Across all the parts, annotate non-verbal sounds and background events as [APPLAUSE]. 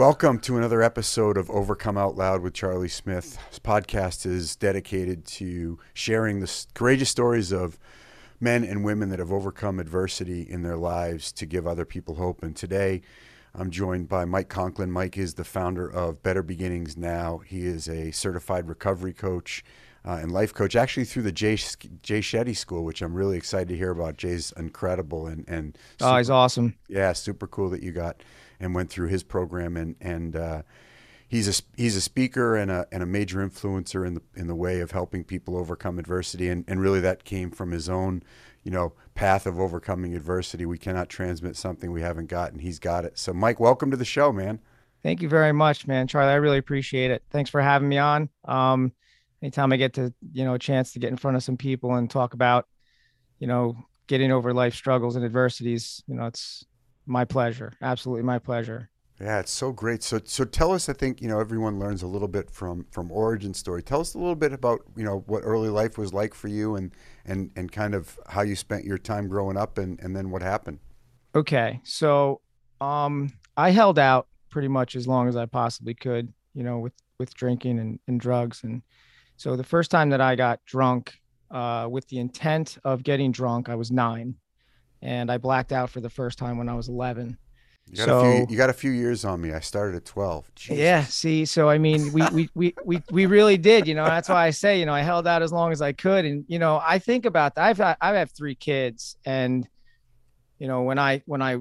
Welcome to another episode of Overcome Out Loud with Charlie Smith. This podcast is dedicated to sharing the courageous stories of men and women that have overcome adversity in their lives to give other people hope. And today, I'm joined by Mike Conklin. Mike is the founder of Better Beginnings Now. He is a certified recovery coach uh, and life coach, actually through the Jay, Jay Shetty School, which I'm really excited to hear about. Jay's incredible and and super, oh, he's awesome. Yeah, super cool that you got and went through his program and and uh, he's a he's a speaker and a and a major influencer in the in the way of helping people overcome adversity and and really that came from his own you know path of overcoming adversity. We cannot transmit something we haven't got, and he's got it. So, Mike, welcome to the show, man. Thank you very much, man, Charlie. I really appreciate it. Thanks for having me on. Um, anytime I get to you know a chance to get in front of some people and talk about you know getting over life struggles and adversities, you know, it's my pleasure. Absolutely my pleasure. Yeah, it's so great. So, so tell us. I think you know everyone learns a little bit from from origin story. Tell us a little bit about you know what early life was like for you, and and and kind of how you spent your time growing up, and and then what happened. Okay, so um, I held out pretty much as long as I possibly could, you know, with with drinking and, and drugs, and so the first time that I got drunk, uh, with the intent of getting drunk, I was nine, and I blacked out for the first time when I was eleven you got, so, a few, you got a few years on me. I started at 12. Jesus. Yeah. See, so I mean, we, we, we, we, we really did, you know, that's why I say, you know, I held out as long as I could. And, you know, I think about that. I've, I have three kids and, you know, when I, when I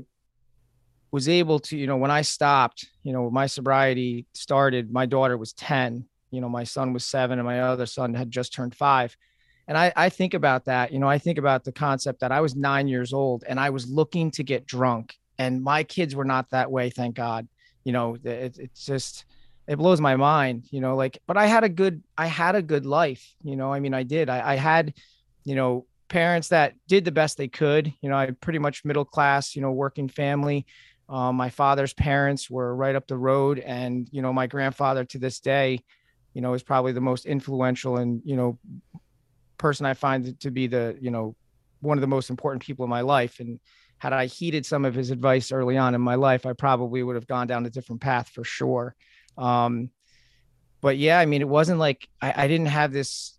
was able to, you know, when I stopped, you know, my sobriety started, my daughter was 10, you know, my son was seven and my other son had just turned five. And I, I think about that, you know, I think about the concept that I was nine years old and I was looking to get drunk and my kids were not that way thank god. You know it, it's just it blows my mind you know like but i had a good i had a good life you know i mean i did. I, I had you know parents that did the best they could you know i pretty much middle class you know working family. Um, my father's parents were right up the road and you know my grandfather to this day you know is probably the most influential and you know person i find to be the you know one of the most important people in my life and had I heeded some of his advice early on in my life, I probably would have gone down a different path for sure. Um, but yeah, I mean, it wasn't like I, I didn't have this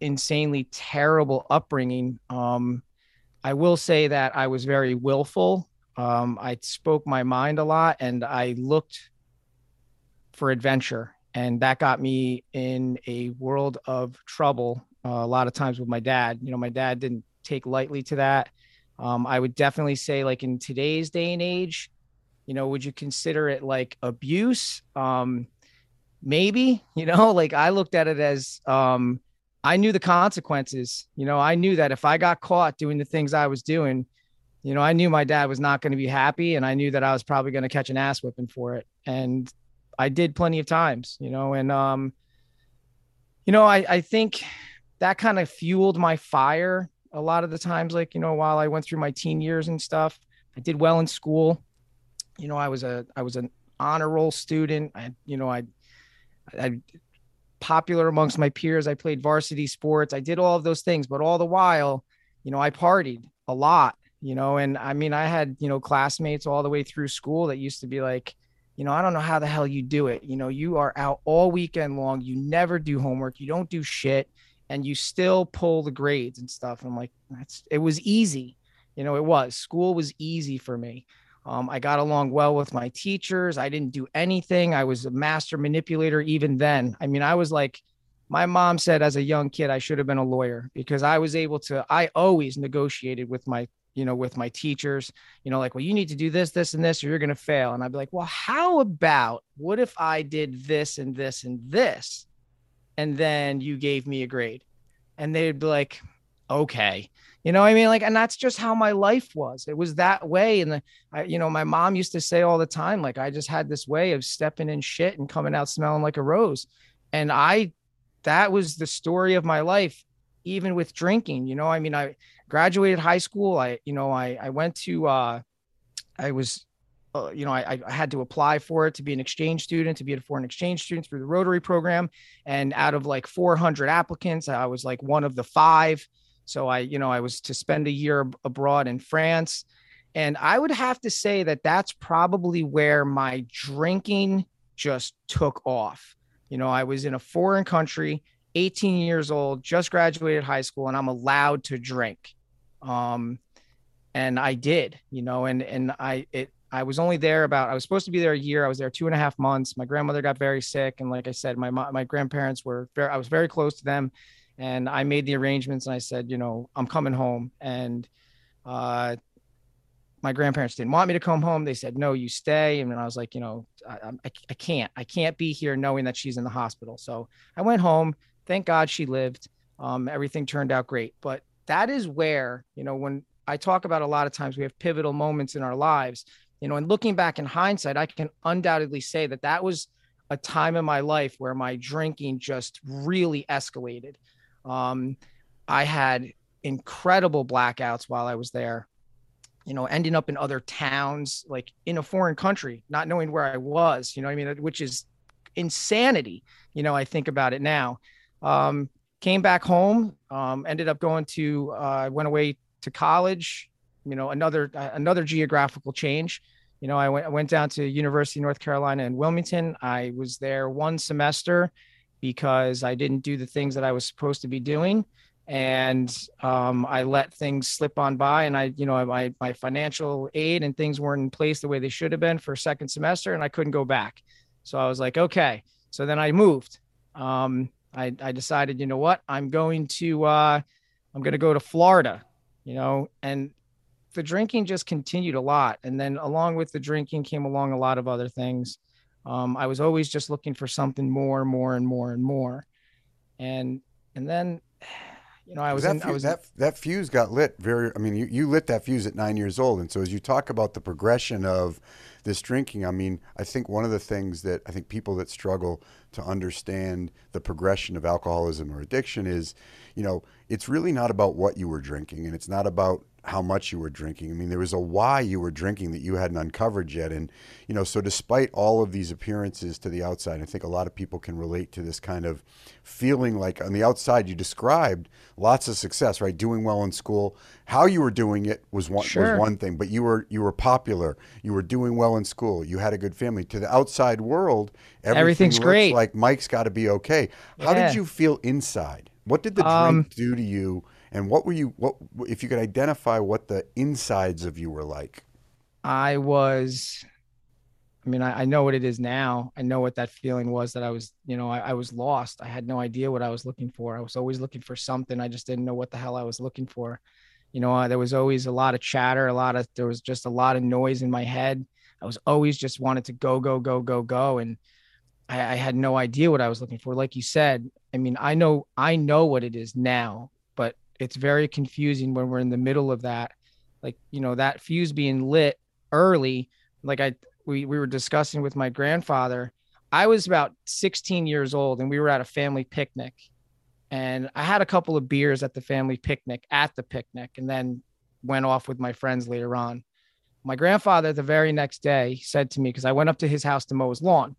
insanely terrible upbringing. Um, I will say that I was very willful. Um, I spoke my mind a lot and I looked for adventure. And that got me in a world of trouble a lot of times with my dad. You know, my dad didn't take lightly to that. Um, I would definitely say, like in today's day and age, you know, would you consider it like abuse? Um, maybe, [LAUGHS] you know, like I looked at it as um, I knew the consequences. You know, I knew that if I got caught doing the things I was doing, you know, I knew my dad was not going to be happy, and I knew that I was probably going to catch an ass whipping for it. And I did plenty of times, you know, and um, you know, I I think that kind of fueled my fire a lot of the times, like, you know, while I went through my teen years and stuff, I did well in school. You know, I was a, I was an honor roll student. I, you know, I, I popular amongst my peers. I played varsity sports. I did all of those things, but all the while, you know, I partied a lot, you know, and I mean, I had, you know, classmates all the way through school that used to be like, you know, I don't know how the hell you do it. You know, you are out all weekend long. You never do homework. You don't do shit and you still pull the grades and stuff. I'm like, that's it was easy. You know, it was school was easy for me. Um, I got along well with my teachers. I didn't do anything. I was a master manipulator even then. I mean, I was like, my mom said as a young kid, I should have been a lawyer because I was able to, I always negotiated with my, you know, with my teachers, you know, like, well, you need to do this, this, and this, or you're going to fail. And I'd be like, well, how about what if I did this and this and this? And then you gave me a grade. And they'd be like okay. You know i mean? Like and that's just how my life was. It was that way. And the, I, you know my mom used to say all the time like i just had this way of stepping in shit and coming out smelling like a rose. And i that was the story of my life even with drinking. You know i mean i graduated high school. I you know i i went to uh i was uh, you know, I, I had to apply for it to be an exchange student, to be a foreign exchange student through the Rotary program. And out of like 400 applicants, I was like one of the five. So I, you know, I was to spend a year abroad in France. And I would have to say that that's probably where my drinking just took off. You know, I was in a foreign country, 18 years old, just graduated high school, and I'm allowed to drink. Um, and I did, you know, and and I it I was only there about I was supposed to be there a year. I was there two and a half months. My grandmother got very sick, and like I said, my my grandparents were very I was very close to them, and I made the arrangements and I said, you know, I'm coming home, and uh, my grandparents didn't want me to come home. They said, no, you stay. And I was like, you know, I, I, I, can't, I can't be here knowing that she's in the hospital. So I went home. Thank God she lived. Um, everything turned out great. But that is where, you know, when I talk about a lot of times we have pivotal moments in our lives, you know, and looking back in hindsight, I can undoubtedly say that that was a time in my life where my drinking just really escalated. Um, I had incredible blackouts while I was there you know, ending up in other towns, like in a foreign country, not knowing where I was, you know I mean? Which is insanity. You know, I think about it now. Um, came back home, um, ended up going to, I uh, went away to college, you know, another, uh, another geographical change. You know, I went, went down to University of North Carolina in Wilmington. I was there one semester because I didn't do the things that I was supposed to be doing and um, I let things slip on by. And I, you know, my my financial aid and things weren't in place the way they should have been for second semester, and I couldn't go back. So I was like, okay. So then I moved. Um, I I decided, you know what, I'm going to uh, I'm going to go to Florida. You know, and the drinking just continued a lot, and then along with the drinking came along a lot of other things. Um, I was always just looking for something more, and more, and more, and more, and and then [SIGHS] you know, I was, that, in, fuse, I was that that fuse got lit very. I mean, you, you lit that fuse at nine years old, and so as you talk about the progression of this drinking, I mean, I think one of the things that I think people that struggle to understand the progression of alcoholism or addiction is, you know, it's really not about what you were drinking, and it's not about how much you were drinking. I mean, there was a why you were drinking that you hadn't uncovered yet. And, you know, so despite all of these appearances to the outside, I think a lot of people can relate to this kind of feeling like on the outside you described lots of success, right? Doing well in school. How you were doing it was one sure. was one thing, but you were you were popular. You were doing well in school. You had a good family. To the outside world, everything's great. Like Mike's got to be okay. How yeah. did you feel inside? What did the drink um, do to you? And what were you? What if you could identify what the insides of you were like? I was. I mean, I, I know what it is now. I know what that feeling was that I was, you know, I, I was lost. I had no idea what I was looking for. I was always looking for something. I just didn't know what the hell I was looking for. You know, uh, there was always a lot of chatter, a lot of, there was just a lot of noise in my head. I was always just wanted to go, go, go, go, go. And I, I had no idea what I was looking for. Like you said, I mean, I know, I know what it is now it's very confusing when we're in the middle of that like you know that fuse being lit early. Like i we, we were discussing with my grandfather i was about 16 years old and we were at a family picnic. And i had a couple of beers at the family picnic at the picnic and then went off with my friends later on. My grandfather the very next day said to me because i went up to his house to mow his lawn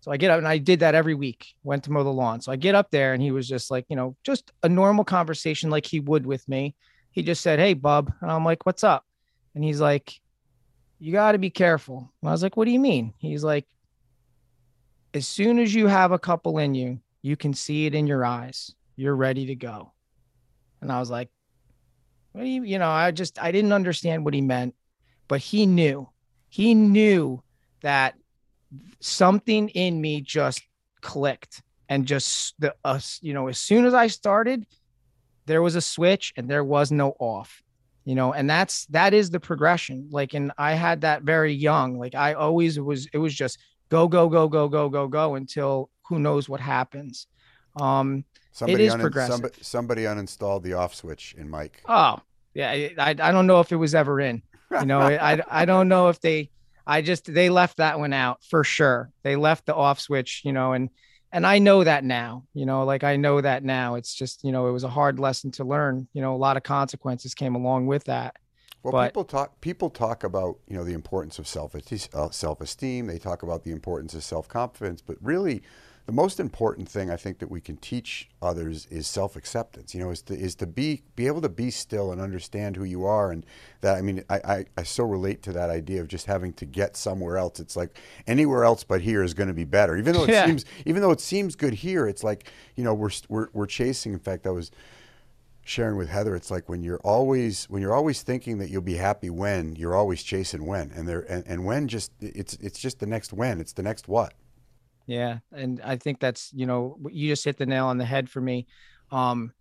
so I get up and I did that every week, went to mow the lawn. So I get up there and he was just like, you know, just a normal conversation like he would with me. He just said, Hey, bub. And I'm like, What's up? And he's like, You got to be careful. And I was like, What do you mean? He's like, As soon as you have a couple in you, you can see it in your eyes. You're ready to go. And I was like, what do you, you know, I just, I didn't understand what he meant, but he knew, he knew that something in me just clicked and just the us you know as soon as i started there was a switch and there was no off you know and that's that is the progression. Like and i had that very young like i always was it was just go go go go go go go until who knows what happens. Um somebody it is un- progressive. Somebody, somebody uninstalled the off switch in mike. Oh yeah I, I don't know if it was ever in. You know i i don't know if they I just they left that one out for sure. They left the off switch, you know, and and I know that now, you know, like I know that now. It's just, you know, it was a hard lesson to learn. You know, a lot of consequences came along with that. Well, but, people talk people talk about, you know, the importance of self uh, self-esteem. They talk about the importance of self-confidence, but really the most important thing I think that we can teach others is self acceptance. You know, is to is to be be able to be still and understand who you are, and that I mean, I, I, I so relate to that idea of just having to get somewhere else. It's like anywhere else but here is going to be better, even though it [LAUGHS] yeah. seems even though it seems good here. It's like you know we're we're we're chasing. In fact, I was sharing with Heather, it's like when you're always when you're always thinking that you'll be happy when you're always chasing when, and there and, and when just it's it's just the next when, it's the next what. Yeah, and I think that's you know you just hit the nail on the head for me. Um,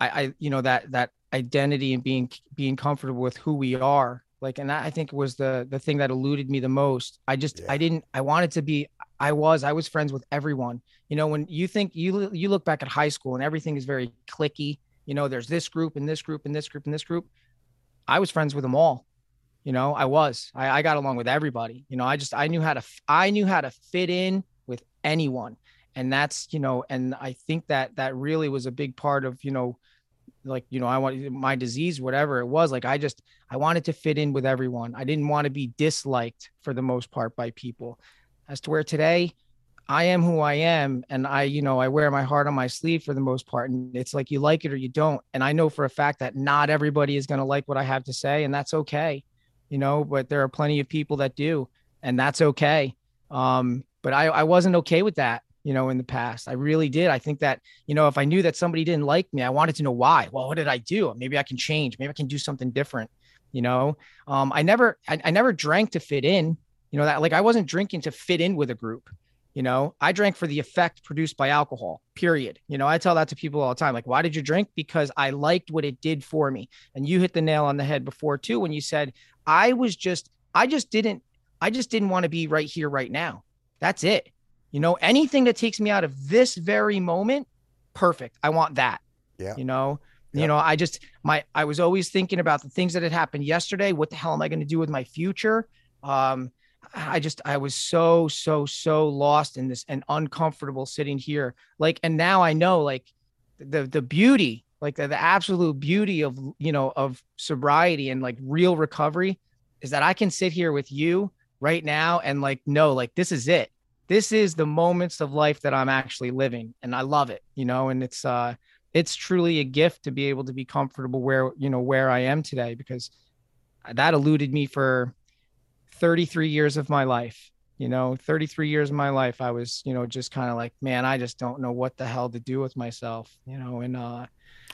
I, I you know that that identity and being being comfortable with who we are like and that i think was the the thing that eluded me the most i just yeah. i didn't i wanted to be i was i was friends with everyone you know when you think you you look back at high school and everything is very clicky you know, there's this group and this group and this group and this group. I was friends with them all. You know, I was. I, I got along with everybody. You know, I just I knew how to I knew how to fit in with anyone. And that's, you know, and I think that that really was a big part of, you know, like, you know, I want my disease, whatever it was. Like I just I wanted to fit in with everyone. I didn't want to be disliked for the most part by people. As to where today, I am who I am, and I, you know, I wear my heart on my sleeve for the most part. And it's like you like it or you don't. And I know for a fact that not everybody is going to like what I have to say, and that's okay, you know. But there are plenty of people that do, and that's okay. Um, but I, I wasn't okay with that, you know, in the past. I really did. I think that, you know, if I knew that somebody didn't like me, I wanted to know why. Well, what did I do? Maybe I can change. Maybe I can do something different. You know, um, I never, I, I never drank to fit in. You know that, like, I wasn't drinking to fit in with a group you know, I drank for the effect produced by alcohol, period. You know, I tell that to people all the time. Like, why did you drink? Because I liked what it did for me. And you hit the nail on the head before, too, when you said, I was just, I just didn't, I just didn't want to be right here, right now. That's it. You know, anything that takes me out of this very moment, perfect. I want that. Yeah. You know, you know, I just, my, I was always thinking about the things that had happened yesterday. What the hell am I going to do with my future? Um, I just I was so so so lost in this and uncomfortable sitting here. Like and now I know like the the beauty, like the, the absolute beauty of you know of sobriety and like real recovery is that I can sit here with you right now and like no like this is it. This is the moments of life that I'm actually living and I love it, you know, and it's uh it's truly a gift to be able to be comfortable where you know where I am today because that eluded me for 33 years of my life you know 33 years of my life i was you know just kind of like man i just don't know what the hell to do with myself you know and uh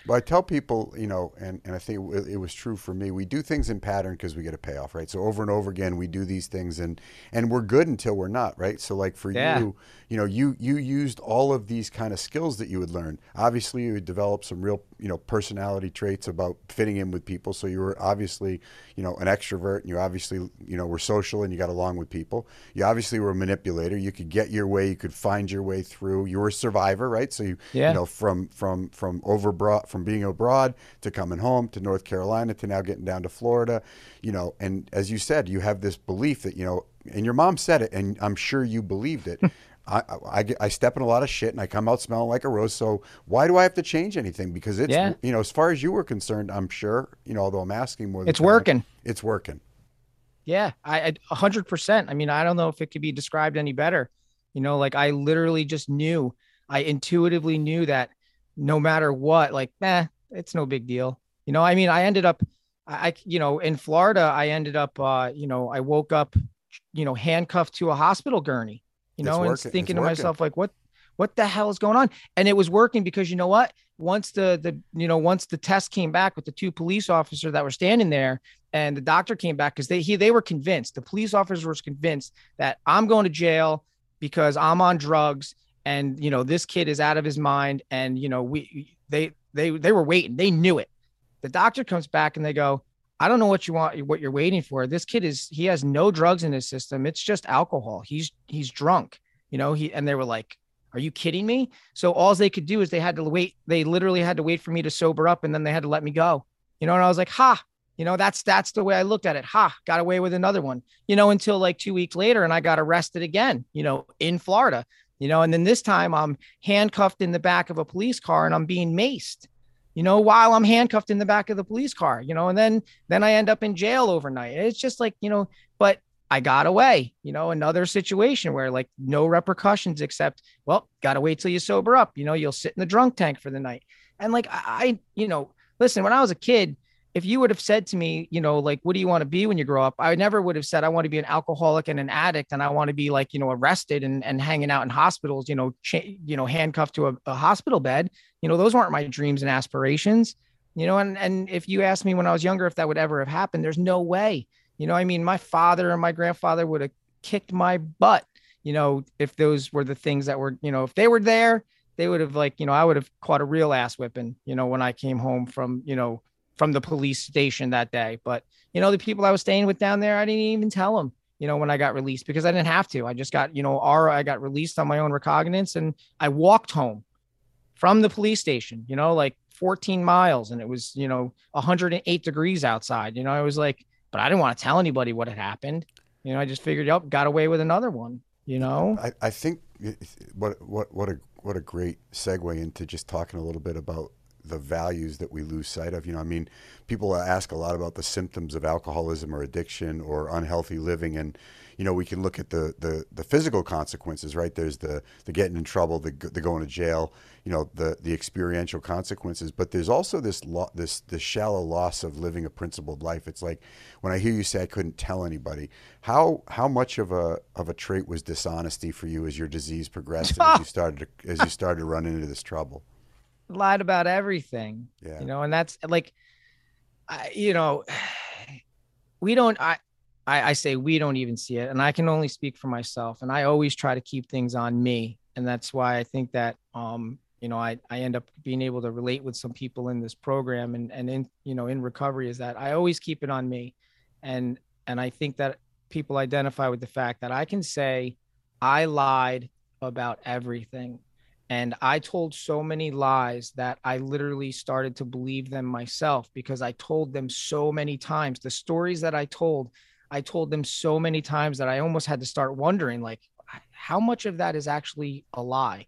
well, I tell people, you know, and, and I think it, it was true for me. We do things in pattern because we get a payoff, right? So over and over again, we do these things, and and we're good until we're not, right? So like for yeah. you, you know, you you used all of these kind of skills that you would learn. Obviously, you developed some real, you know, personality traits about fitting in with people. So you were obviously, you know, an extrovert, and you obviously, you know, were social and you got along with people. You obviously were a manipulator. You could get your way. You could find your way through. You were a survivor, right? So you, yeah. you know, from from from overbrought from being abroad to coming home to North Carolina to now getting down to Florida, you know, and as you said, you have this belief that you know, and your mom said it, and I'm sure you believed it. [LAUGHS] I, I, I, step in a lot of shit and I come out smelling like a rose. So why do I have to change anything? Because it's, yeah. you know, as far as you were concerned, I'm sure, you know, although I'm asking more, it's working. It's working. Yeah, I a hundred percent. I mean, I don't know if it could be described any better. You know, like I literally just knew, I intuitively knew that no matter what, like, eh, it's no big deal. You know, I mean, I ended up, I, you know, in Florida, I ended up, uh, you know, I woke up, you know, handcuffed to a hospital gurney, you know, and thinking to myself, like, what, what the hell is going on? And it was working because you know what? Once the the you know once the test came back with the two police officers that were standing there, and the doctor came back because they he they were convinced the police officers were convinced that I'm going to jail because I'm on drugs and you know this kid is out of his mind and you know we they they they were waiting. They knew it. The doctor comes back and they go, I don't know what you want, what you're waiting for. This kid is he has no drugs in his system. It's just alcohol. He's he's drunk. You know, he and they were like, Are you kidding me? So all they could do is they had to wait, they literally had to wait for me to sober up and then they had to let me go. You know, and I was like, ha, you know, that's that's the way I looked at it. Ha, got away with another one, you know, until like two weeks later and I got arrested again, you know, in Florida you know, and then this time I'm handcuffed in the back of a police car and I'm being maced, you know, while I'm handcuffed in the back of the police car, you know, and then then I end up in jail overnight. It's just like, you know, but I got away, you know, another situation where like no repercussions except, well, got to wait till you sober up. You know, you'll sit in the drunk tank for the night. And like, I, you know, listen, when I was a kid, if you would have said to me, you know, like, what do you want to be when you grow up? I never would have said, I want to be an alcoholic and an addict. And I want to be like, you know, arrested and, and hanging out in hospitals, you know, cha- you know, handcuffed to a, a hospital bed. You know, those weren't my dreams and aspirations, you know, and, and if you asked me when I was younger, if that would ever have happened, there's no way, you know, I mean, my father and my grandfather would have kicked my butt, you know, if those were the things that were, you know, if they were there, they would have like, you know, I would have caught a real ass whipping, you know, when I came home from, you know, from the police station that day. But, you know, the people I was staying with down there, I didn't even tell them, you know, when I got released because I didn't have to. I just got, you know, our, I got released on my own recognizance and I walked home from the police station, you know, like 14 miles and it was, you know, 108 degrees outside. You know, I was like, but I didn't want to tell anybody what had happened. You know, I just figured, oh, got away with another one, you know? I, I think what, what, what a, what a great segue into just talking a little bit about the values that we lose sight of. You know, I mean, people ask a lot about the symptoms of alcoholism or addiction or unhealthy living, and you know, we can look at the the, the physical consequences, right? There's the the getting in trouble, the, the going to jail, you know, the the experiential consequences, but there's also this lo- this this shallow loss of living a principled life. It's like when I hear you say I couldn't tell anybody, how how much of a of a trait was dishonesty for you as your disease progressed and as you [LAUGHS] started to, as you started to run into this trouble? Lied about everything. Yeah. You know, and that's like, I, you know, [SIGHS] we don't, I, I, I say we don't even see it. And I can only speak for myself. And I always try to keep things on me. And that's why I think that, um, you know, I, I end up being able to relate with some people in this program and, and in, you know, in recovery is that I always keep it on me. And, and I think that people identify with the fact that I can say I lied about everything and I told so many lies that I literally started to believe them myself because I told them so many times. The stories that I told, I told them so many times that I almost had to start wondering like, how much of that is actually a lie?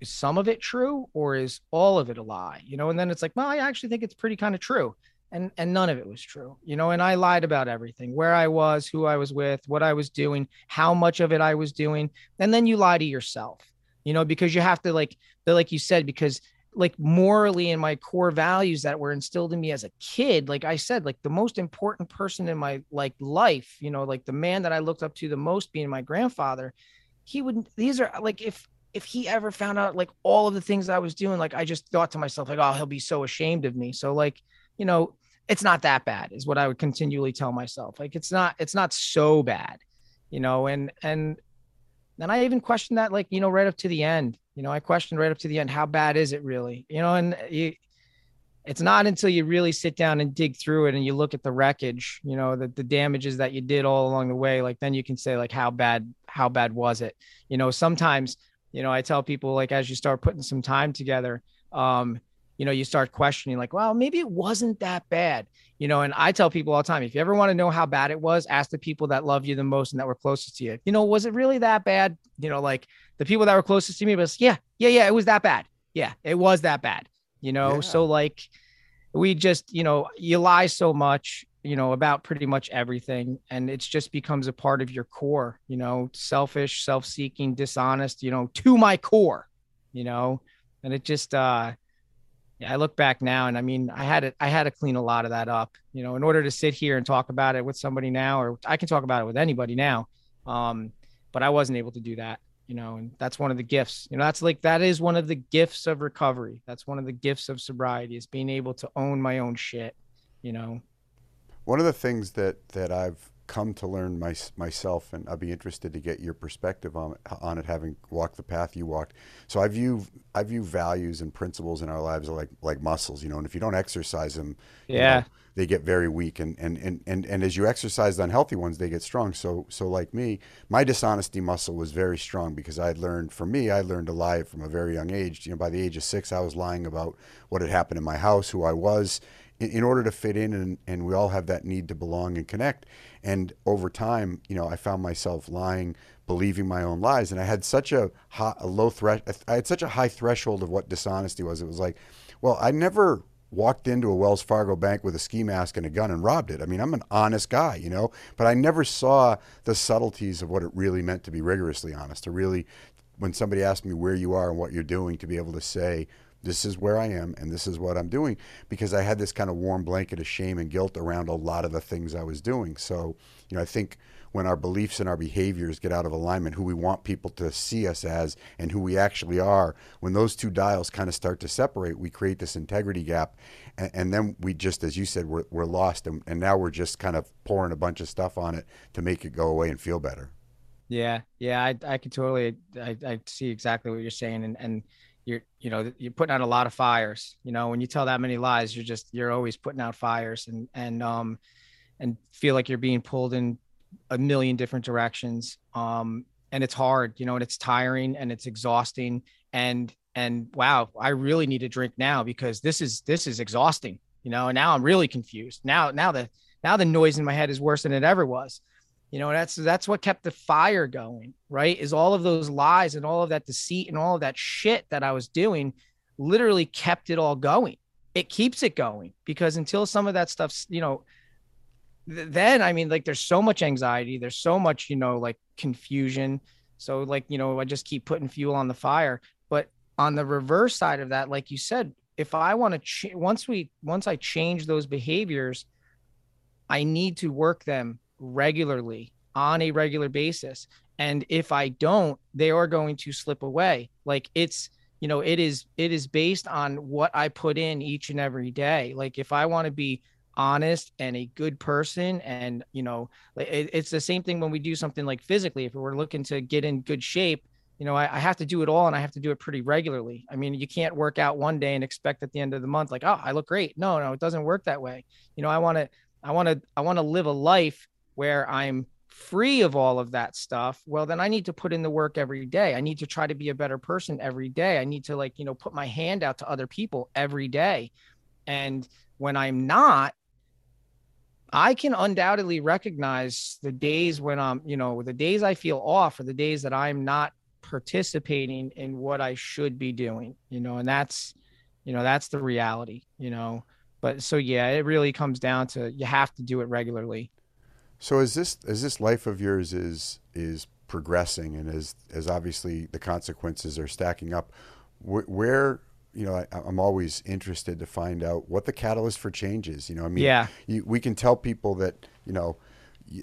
Is some of it true or is all of it a lie? You know, and then it's like, well, I actually think it's pretty kind of true. And, and none of it was true, you know, and I lied about everything where I was, who I was with, what I was doing, how much of it I was doing. And then you lie to yourself you know, because you have to like, like you said, because like morally in my core values that were instilled in me as a kid, like I said, like the most important person in my like life, you know, like the man that I looked up to the most being my grandfather, he would, these are like, if, if he ever found out like all of the things I was doing, like I just thought to myself, like, oh, he'll be so ashamed of me. So like, you know, it's not that bad is what I would continually tell myself. Like it's not, it's not so bad, you know, and, and and I even questioned that, like, you know, right up to the end. You know, I questioned right up to the end, how bad is it really? You know, and you, it's not until you really sit down and dig through it and you look at the wreckage, you know, the, the damages that you did all along the way, like then you can say, like, how bad, how bad was it? You know, sometimes, you know, I tell people, like, as you start putting some time together, um, you know, you start questioning, like, well, maybe it wasn't that bad you know, and I tell people all the time, if you ever want to know how bad it was, ask the people that love you the most and that were closest to you. You know, was it really that bad? You know, like the people that were closest to me was, yeah, yeah, yeah, it was that bad. Yeah, it was that bad. You know, yeah. so like we just, you know, you lie so much, you know, about pretty much everything. And it just becomes a part of your core, you know, selfish, self seeking, dishonest, you know, to my core, you know, and it just, uh, I look back now and I mean, I had to, I had to clean a lot of that up, you know, in order to sit here and talk about it with somebody now, or I can talk about it with anybody now. Um, but I wasn't able to do that, you know, and that's one of the gifts, you know, that's like, that is one of the gifts of recovery. That's one of the gifts of sobriety is being able to own my own shit, you know? One of the things that, that I've come to learn my, myself, and I'd be interested to get your perspective on on it, having walked the path you walked. So I view I view values and principles in our lives like like muscles, you know. And if you don't exercise them, yeah, know, they get very weak. And, and and and and as you exercise the unhealthy ones, they get strong. So so like me, my dishonesty muscle was very strong because I had learned. For me, I learned to lie from a very young age. You know, by the age of six, I was lying about what had happened in my house, who I was, in, in order to fit in. And and we all have that need to belong and connect. And over time, you know, I found myself lying, believing my own lies, and I had such a, high, a low. I had such a high threshold of what dishonesty was. It was like, well, I never walked into a Wells Fargo bank with a ski mask and a gun and robbed it. I mean, I'm an honest guy, you know, but I never saw the subtleties of what it really meant to be rigorously honest, to really, when somebody asked me where you are and what you're doing, to be able to say, this is where I am and this is what I'm doing because I had this kind of warm blanket of shame and guilt around a lot of the things I was doing. So, you know, I think when our beliefs and our behaviors get out of alignment, who we want people to see us as and who we actually are, when those two dials kind of start to separate, we create this integrity gap. And, and then we just, as you said, we're, we're lost. And, and now we're just kind of pouring a bunch of stuff on it to make it go away and feel better. Yeah. Yeah. I, I can totally, I, I see exactly what you're saying. And, and, you're you know you're putting out a lot of fires you know when you tell that many lies you're just you're always putting out fires and and um and feel like you're being pulled in a million different directions. Um, and it's hard, you know, and it's tiring and it's exhausting. And and wow, I really need a drink now because this is this is exhausting, you know. And now I'm really confused. Now now the now the noise in my head is worse than it ever was. You know, that's that's what kept the fire going, right? Is all of those lies and all of that deceit and all of that shit that I was doing literally kept it all going. It keeps it going because until some of that stuff's, you know, then I mean, like, there's so much anxiety, there's so much, you know, like confusion. So, like, you know, I just keep putting fuel on the fire. But on the reverse side of that, like you said, if I want to, ch- once we, once I change those behaviors, I need to work them regularly on a regular basis. And if I don't, they are going to slip away. Like, it's, you know, it is, it is based on what I put in each and every day. Like, if I want to be, honest and a good person and you know it, it's the same thing when we do something like physically if we're looking to get in good shape you know I, I, have to do it all and i have to do it pretty regularly i mean you can't work out one day and expect at the end of the month like oh i look great no no it doesn't work that way you know i want to i want to i want to live a life where i'm free of all of that stuff well then i need to put in the work every day i need to try to be a better person every day i need to like you know put my hand out to other people every day and when i'm not I can undoubtedly recognize the days when I'm, you know, the days I feel off or the days that I'm not participating in what I should be doing, you know, and that's, you know, that's the reality, you know. But so yeah, it really comes down to you have to do it regularly. So as this is this life of yours is is progressing and as as obviously the consequences are stacking up, where you know, I, am always interested to find out what the catalyst for change is. You know, I mean, yeah, you, we can tell people that, you know,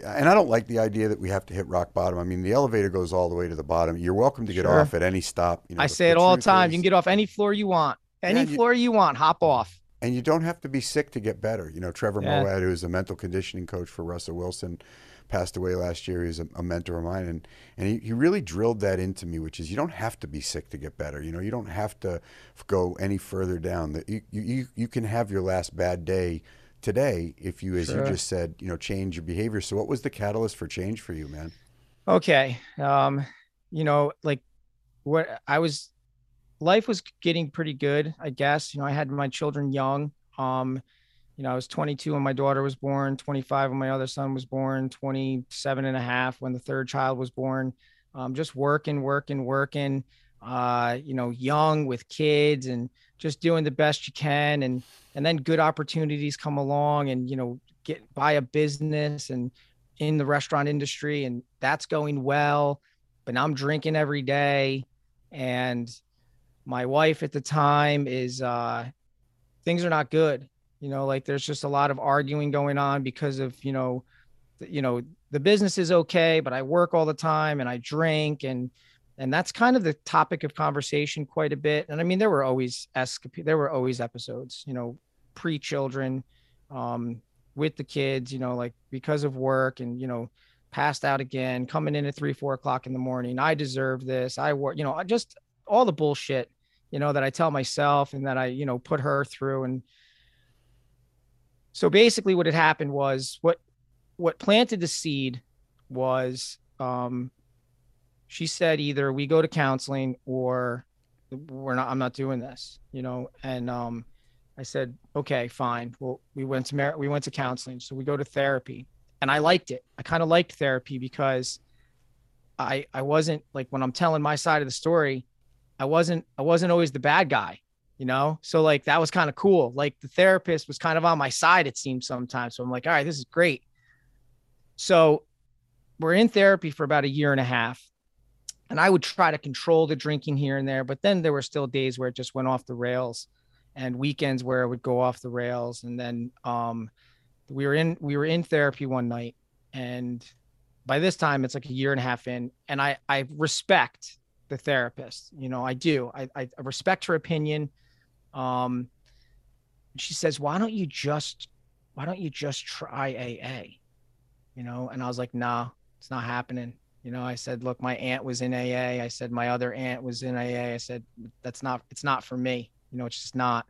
and I don't like the idea that we have to hit rock bottom. I mean, the elevator goes all the way to the bottom. You're welcome to get sure. off at any stop. You know, I say it all the time. Is, you can get off any floor you want. Any yeah, floor you, you, want, hop off. And you don't have to be sick to get better. You know, Trevor yeah. Moawad, who is a mental conditioning coach for Russell Wilson, passed away last year. He's a, a mentor of mine, and and he, he really drilled that into me, which is you don't have to be sick to get better. You know, you don't have to go any further down. That you, you you can have your last bad day today if you, as sure. you just said, you know, change your behavior. So, what was the catalyst for change for you, man? Okay, um, you know, like what I was, life was getting pretty good, I guess. You know, I had my children young. Um, you know, I was 22 when my daughter was born, 25 when my other son was born, 27 and a half when the third child was born. Um, just working, working, working, uh, you know, young with kids and just doing the best you can. And, and then good opportunities come along and, you know, get buy a business and in the restaurant industry and that's going well. But I'm drinking every day. And my wife at the time is, uh, things are not good. You know like there's just a lot of arguing going on because of you know you know the business is okay but i work all the time and i drink and and that's kind of the topic of conversation quite a bit. And i mean there were always escapade there were always episodes you know pre-children um with the kids you know like because of work and you know passed out again coming in at three four o'clock in the morning. I deserve this. I work you know I just all the bullshit you know that i tell myself and that i you know put her through. And so basically what had happened was what what planted the seed was um she said either we go to counseling or we're not i'm not doing this you know? And um i said okay fine. Well we went to Mer- we went to counseling. So we go to therapy. And i liked it. I kind of liked therapy because i i wasn't like when i'm telling my side of the story i wasn't i wasn't always the bad guy you know? So like that was kind of cool. Like the therapist was kind of on my side, it seemed sometimes. So I'm like, all right, this is great. So we're in therapy for about a year and a half. And I would try to control the drinking here and there, but then there were still days where it just went off the rails and weekends where it would go off the rails. And then um we were in we were in therapy one night and by this time it's like a year and a half in and i i respect the therapist you know i do. I i respect her opinion. Um she says why don't you just why don't you just try aa you know and i was like nah it's not happening. You know i said look my aunt was in aa i said my other aunt was in aa i said that's not it's not for me. You know it's just not.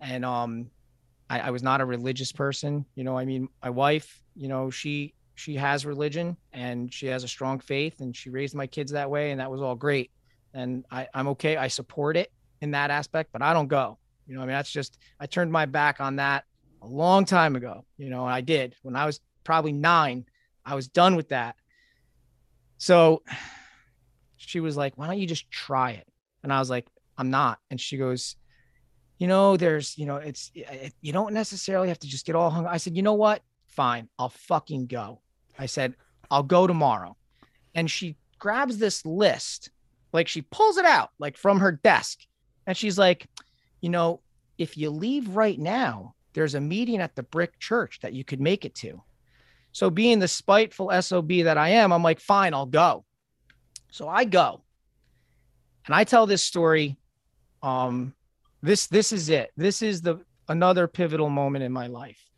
And um I, I was not a religious person. You know, I mean, my wife, you know, she she has religion and she has a strong faith and she raised my kids that way and that was all great. And I, I'm okay. I support it in that aspect, but I don't go. You know, I mean, that's just I turned my back on that a long time ago. You know, I did when I was probably nine. I was done with that. So she was like, "Why don't you just try it?" And I was like, "I'm not." And she goes, you know, there's, you know, it's, it, you don't necessarily have to just get all hung. I said, you know what? Fine. I'll fucking go. I said, I'll go tomorrow. And she grabs this list, like she pulls it out, like from her desk. And she's like, you know, if you leave right now, there's a meeting at the brick church that you could make it to. So, being the spiteful SOB that I am, I'm like, fine, I'll go. So I go. And I tell this story um, this this is it this is the another pivotal moment in my life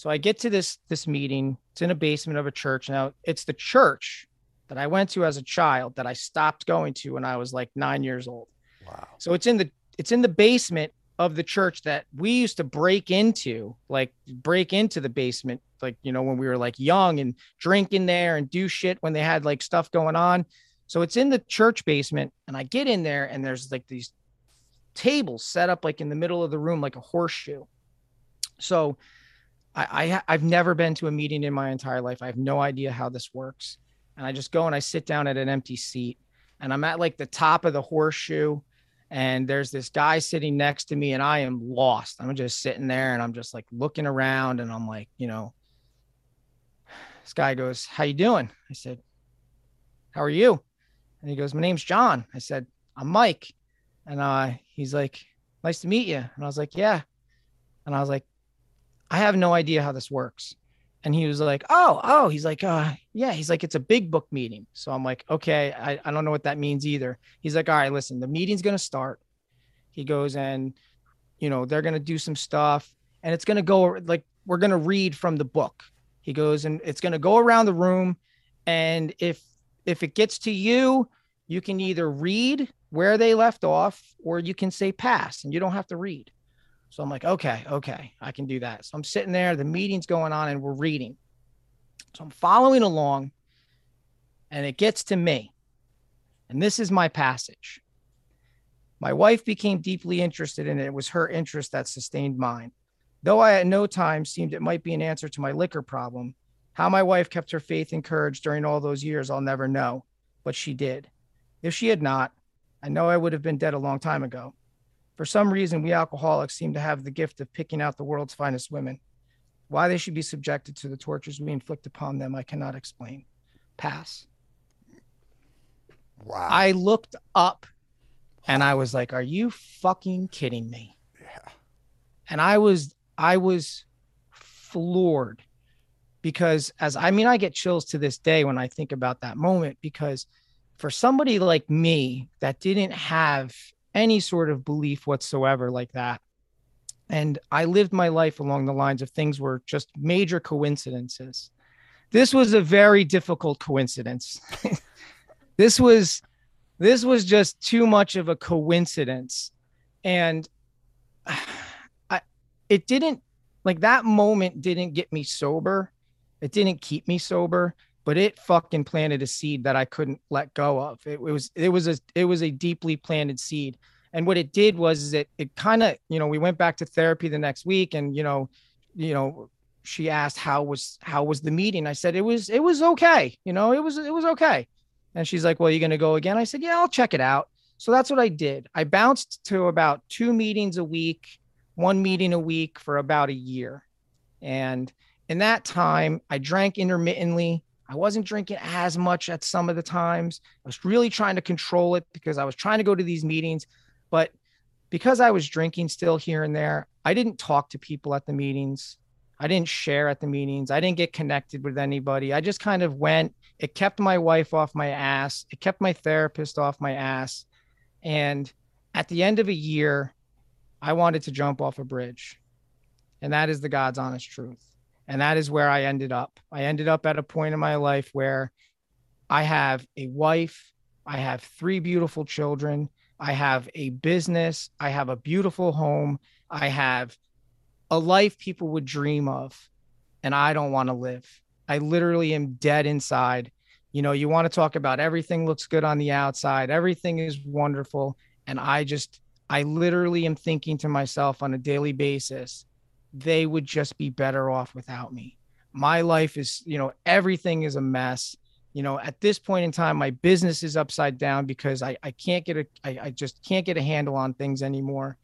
so i get to this this meeting it's in a basement of a church. Now it's the church that i went to as a child that i stopped going to when i was like nine years old. Wow. So it's in the it's in the basement of the church that we used to break into like break into the basement like you know when we were like young and drink in there and do shit when they had like stuff going on. So it's in the church basement and i get in there and there's like these tables set up like in the middle of the room, like a horseshoe. So I, I have never been to a meeting in my entire life. I have no idea how this works. And I just go and I sit down at an empty seat and I'm at like the top of the horseshoe and there's this guy sitting next to me and I am lost. I'm just sitting there and I'm just like looking around and I'm like, you know, this guy goes, "How you doing?" I said, "How are you?" And he goes, "My name's John." I said, "I'm Mike." And uh, he's like, nice to meet you. And I was like, yeah. And I was like, I have no idea how this works. And he was like, oh, oh, he's like, uh, yeah, he's like, it's a big book meeting. So I'm like, okay, I, I don't know what that means either. He's like, all right, listen, the meeting's to start. He goes and, you know, they're to do some stuff and it's to go like, we're to read from the book. He goes and it's to go around the room. And if, if it gets to you, you can either read where they left off, or you can say pass and you don't have to read. So I'm like, okay, okay, I can do that. So I'm sitting there, the meeting's going on, and we're reading. So I'm following along, and it gets to me. And this is my passage. My wife became deeply interested in it. It was her interest that sustained mine. Though I at no time seemed it might be an answer to my liquor problem, how my wife kept her faith and courage during all those years, I'll never know. But she did. If she had not, I know I would have been dead a long time ago. For some reason, we alcoholics seem to have the gift of picking out the world's finest women. Why they should be subjected to the tortures we inflict upon them, I cannot explain. Pass. Wow. I looked up and I was like, Are you fucking kidding me? Yeah. And I was, I was floored because as I mean, I get chills to this day when I think about that moment because for somebody like me that didn't have any sort of belief whatsoever like that. And i lived my life along the lines of things were just major coincidences. This was a very difficult coincidence. [LAUGHS] This was this was just too much of a coincidence. And [SIGHS] i it didn't like that moment didn't get me sober. It didn't keep me sober but it fucking planted a seed that I couldn't let go of. It, it was it was a it was a deeply planted seed. And what it did was is it it kind of, you know, we went back to therapy the next week and you know, you know, she asked how was how was the meeting? I said it was it was okay. You know, it was it was okay. And she's like, "Well, you're going to go again?" I said, "Yeah, I'll check it out." So that's what I did. I bounced to about two meetings a week, one meeting a week for about a year. And in that time, I drank intermittently. I wasn't drinking as much at some of the times. I was really trying to control it because I was trying to go to these meetings. But because I was drinking still here and there, I didn't talk to people at the meetings. I didn't share at the meetings. I didn't get connected with anybody. I just kind of went. It kept my wife off my ass. It kept my therapist off my ass. And at the end of a year, I wanted to jump off a bridge. And that is the God's honest truth. And that is where I ended up. I ended up at a point in my life where I have a wife, I have three beautiful children, I have a business, I have a beautiful home, I have a life people would dream of, and I don't want to live. I literally am dead inside. You know, you want to talk about everything looks good on the outside, everything is wonderful. And I just, I literally am thinking to myself on a daily basis, they would just be better off without me. My life is, you know, everything is a mess. You know at this point in time my business is upside down because i, I can't get a I, I just can't get a handle on things anymore.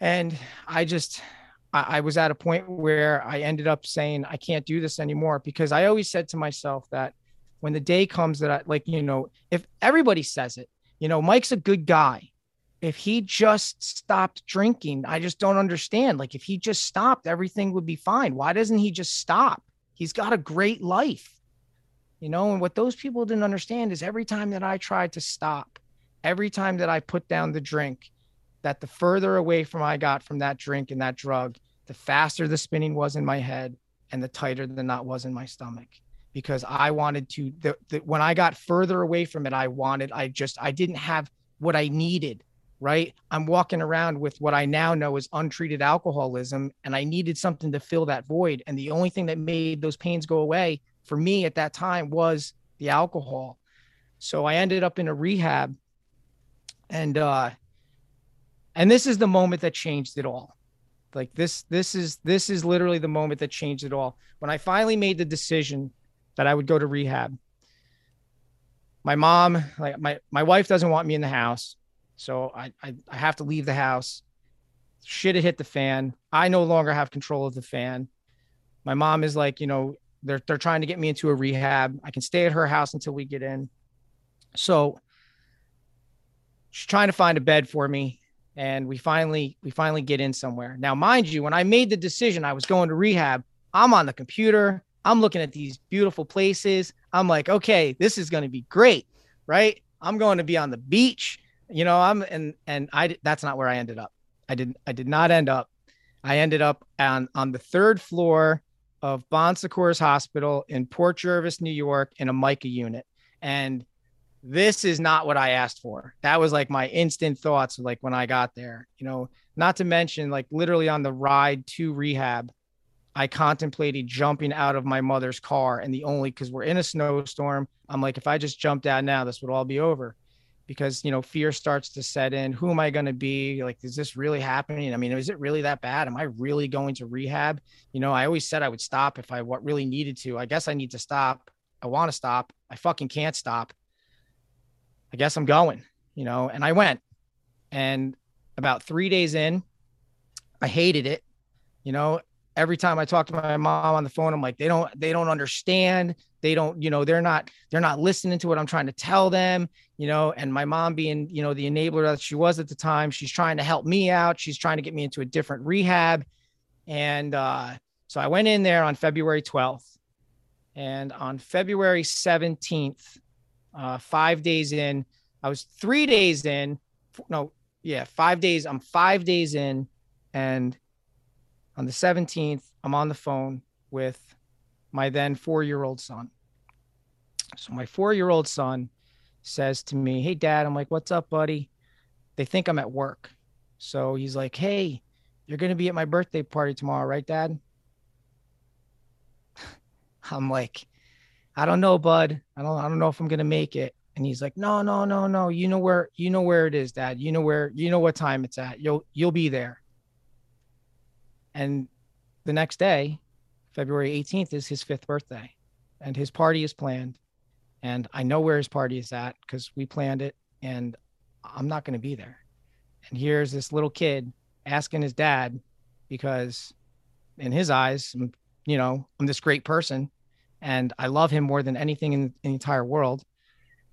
And i just I, I was at a point where i ended up saying i can't do this anymore because i always said to myself that when the day comes that i like you know if everybody says it you know mike's a good guy if he just stopped drinking i just don't understand. Like if he just stopped everything would be fine. Why doesn't he just stop? He's got a great life. You know and what those people didn't understand is every time that i tried to stop every time that i put down the drink that the further away from i got from that drink and that drug the faster the spinning was in my head and the tighter the knot was in my stomach. Because i wanted to the, the, when i got further away from it i wanted i just i didn't have what i needed right i'm walking around with what i now know is untreated alcoholism and i needed something to fill that void and the only thing that made those pains go away for me at that time was the alcohol. So I ended up in a rehab and uh and this is the moment that changed it all. Like this this is this is literally the moment that changed it all. When I finally made the decision that I would go to rehab. My mom, like my my wife doesn't want me in the house. So I I, I have to leave the house. Shit had hit the fan. I no longer have control of the fan. My mom is like, you know, they're they're trying to get me into a rehab. I can stay at her house until we get in. So she's trying to find a bed for me and we finally we finally get in somewhere. Now mind you, when I made the decision I was going to rehab, I'm on the computer, I'm looking at these beautiful places. I'm like, okay, this is going to be great, right? I'm going to be on the beach. You know, I'm and and I that's not where I ended up. I didn't I did not end up. I ended up on on the third floor of Bon Secours Hospital in Port Jervis, New York, in a MICA unit. And this is not what I asked for. That was like my instant thoughts, like when I got there, you know, not to mention, like literally on the ride to rehab, I contemplated jumping out of my mother's car. And the only because we're in a snowstorm, I'm like, if I just jumped out now, this would all be over because you know fear starts to set in. Who am i going to be? Like is this really happening? I mean is it really that bad? Am i really going to rehab? You know i always said i would stop if i what really needed to. I guess i need to stop. I want to stop. I fucking can't stop. I guess i'm going you know and i went. And about three days in i hated it. You know every time I talk to my mom on the phone, I'm like, they don't, they don't understand. They don't, you know, they're not, they're not listening to what I'm trying to tell them, you know, and my mom being, you know, the enabler that she was at the time, she's trying to help me out. She's trying to get me into a different rehab. And uh, so I went in there on February 12th and on February 17th, uh, five days in, I was three days in, no, yeah, five days. I'm five days in and on the 17th, I'm on the phone with my then four year old son. So my four year old son says to me, Hey, dad, I'm like, What's up, buddy? They think I'm at work. So he's like, Hey, you're going to be at my birthday party tomorrow, right, dad? [LAUGHS] I'm like, I don't know, bud. I don't, I don't know if I'm going to make it. And he's like, no, no, no, no. You know where, you know where it is, dad. You know where, you know what time it's at. You'll, you'll be there. And the next day, February 18th, is his fifth birthday, and his party is planned. And I know where his party is at because we planned it. and I'm not going to be there. And here's this little kid asking his dad because in his eyes, you know, I'm this great person and I love him more than anything in, in the entire world.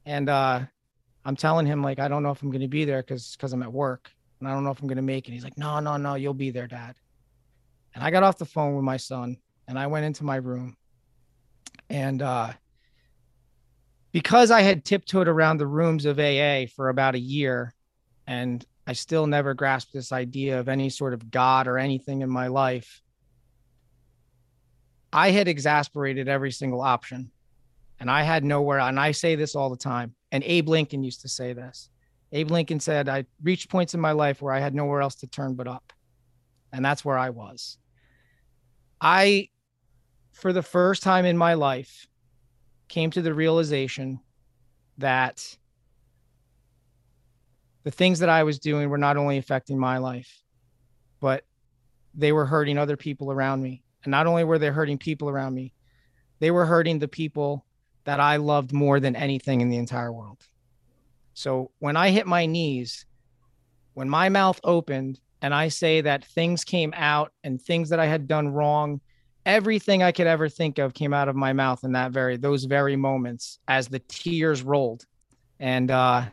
And uh, I'm telling him like, I don't know if I'm going to be there because because I'm at work and I don't know if I'm going to make it. He's like, no, no, no, you'll be there, dad. And I got off the phone with my son and I went into my room and uh, because I had tiptoed around the rooms of AA for about a year and I still never grasped this idea of any sort of God or anything in my life, I had exasperated every single option and I had nowhere. And I say this all the time. And Abe Lincoln used to say this. Abe Lincoln said, I reached points in my life where I had nowhere else to turn but up. And that's where I was. I, for the first time in my life, came to the realization that the things that I was doing were not only affecting my life, but they were hurting other people around me. And not only were they hurting people around me, they were hurting the people that I loved more than anything in the entire world. So when I hit my knees, when my mouth opened and I say that things came out and things that I had done wrong, everything I could ever think of came out of my mouth in that very those very moments as the tears rolled. And uh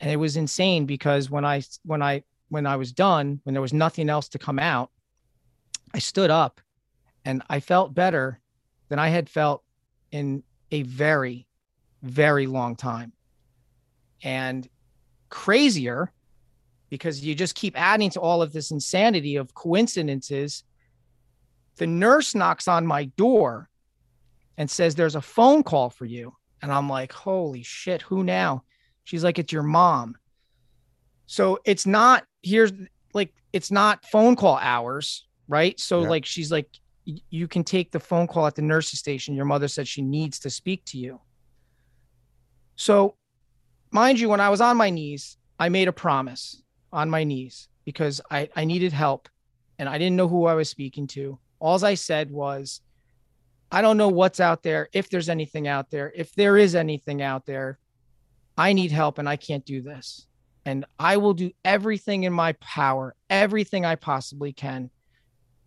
and it was insane because when I when I when I was done, when there was nothing else to come out, I stood up and I felt better than I had felt in a very, very long time. And crazier because you just keep adding to all of this insanity of coincidences. The nurse knocks on my door and says, There's a phone call for you. And I'm like, Holy shit, who now? She's like, It's your mom. So it's not, here's like, it's not phone call hours, right? So, yeah. like, she's like, you can take the phone call at the nurse's station. Your mother said she needs to speak to you. So, mind you, when I was on my knees, I made a promise on my knees because I, I needed help and I didn't know who I was speaking to. All I said was, I don't know what's out there, if there's anything out there. If there is anything out there, I need help and I can't do this. And I will do everything in my power, everything I possibly can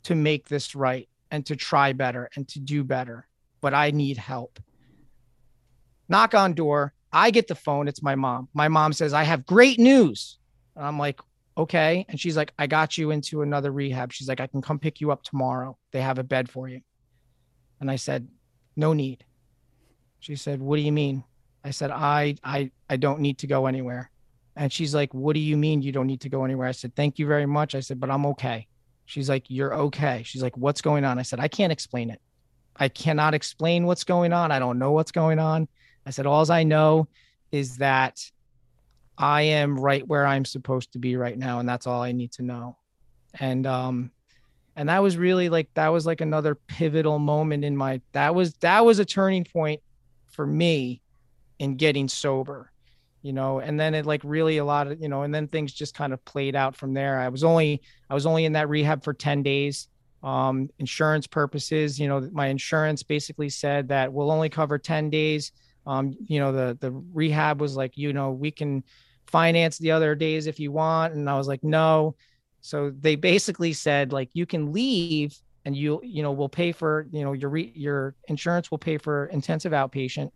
to make this right and to try better and to do better, but I need help. Knock on door. I get the phone. It's my mom. My mom says, I have great news. And I'm like, okay. And she's like, I got you into another rehab. She's like, I can come pick you up tomorrow. They have a bed for you. And I said, no need. She said, what do you mean? I said, I, I, I don't need to go anywhere. And she's like, what do you mean you don't need to go anywhere? I said, thank you very much. I said, but I'm okay. She's like, You're okay. She's like, What's going on? I said, I can't explain it. I cannot explain what's going on. I don't know what's going on. I said, All I know is that I am right where I'm supposed to be right now. And that's all I need to know. And, um, and that was really like that was like another pivotal moment in my that was that was a turning point for me in getting sober you know and then it like really a lot of you know and then things just kind of played out from there i was only i was only in that rehab for 10 days um insurance purposes you know my insurance basically said that we'll only cover 10 days um you know the the rehab was like you know we can finance the other days if you want and i was like no so they basically said like you can leave and you you know we'll pay for you know your re- your insurance will pay for intensive outpatient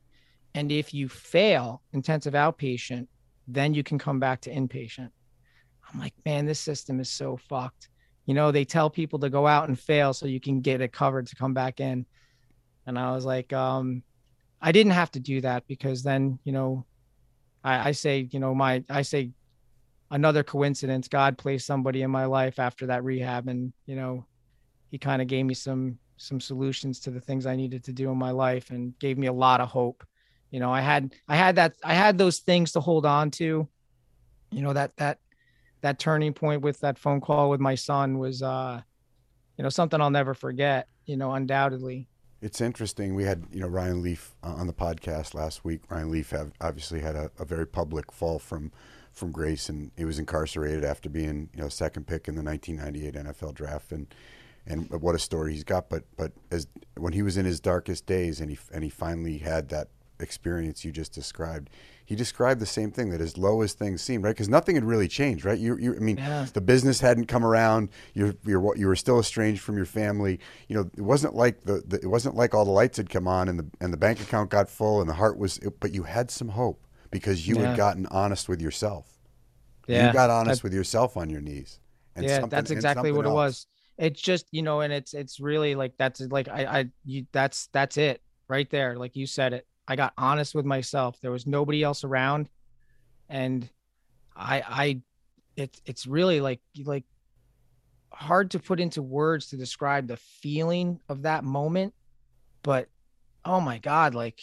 and if you fail intensive outpatient, then you can come back to inpatient. I'm like, man, this system is so fucked. You know, they tell people to go out and fail so you can get it covered to come back in. And I was like, um, I didn't have to do that because then, you know, I, I say, you know, my, I say another coincidence. God placed somebody in my life after that rehab and, you know, he kind of gave me some, some solutions to the things I needed to do in my life and gave me a lot of hope you know i had i had that i had those things to hold on to you know that that that turning point with that phone call with my son was uh you know something i'll never forget you know undoubtedly it's interesting we had you know ryan leaf uh, on the podcast last week. Ryan leaf have obviously had a, a very public fall from from grace and he was incarcerated after being you know second pick in the 1998 nfl draft and and what a story he's got. But but as when he was in his darkest days and he and he finally had that experience you just described, he described the same thing that as low as things seemed, right? Because nothing had really changed, right? You, you I mean, Yeah. the business hadn't come around. You're, you're, you were still estranged from your family. You know, it wasn't like the, the, it wasn't like all the lights had come on and the, and the bank account got full and the heart was, but you had some hope because you Yeah. had gotten honest with yourself. Yeah. You got honest with yourself on your knees. And yeah, that's exactly what something it was. It's just, you know, and it's it's really like that's like I I you that's that's it right there. Like you said it. I got honest with myself. There was nobody else around. And I I it's it's really like like hard to put into words to describe the feeling of that moment. But oh my God, like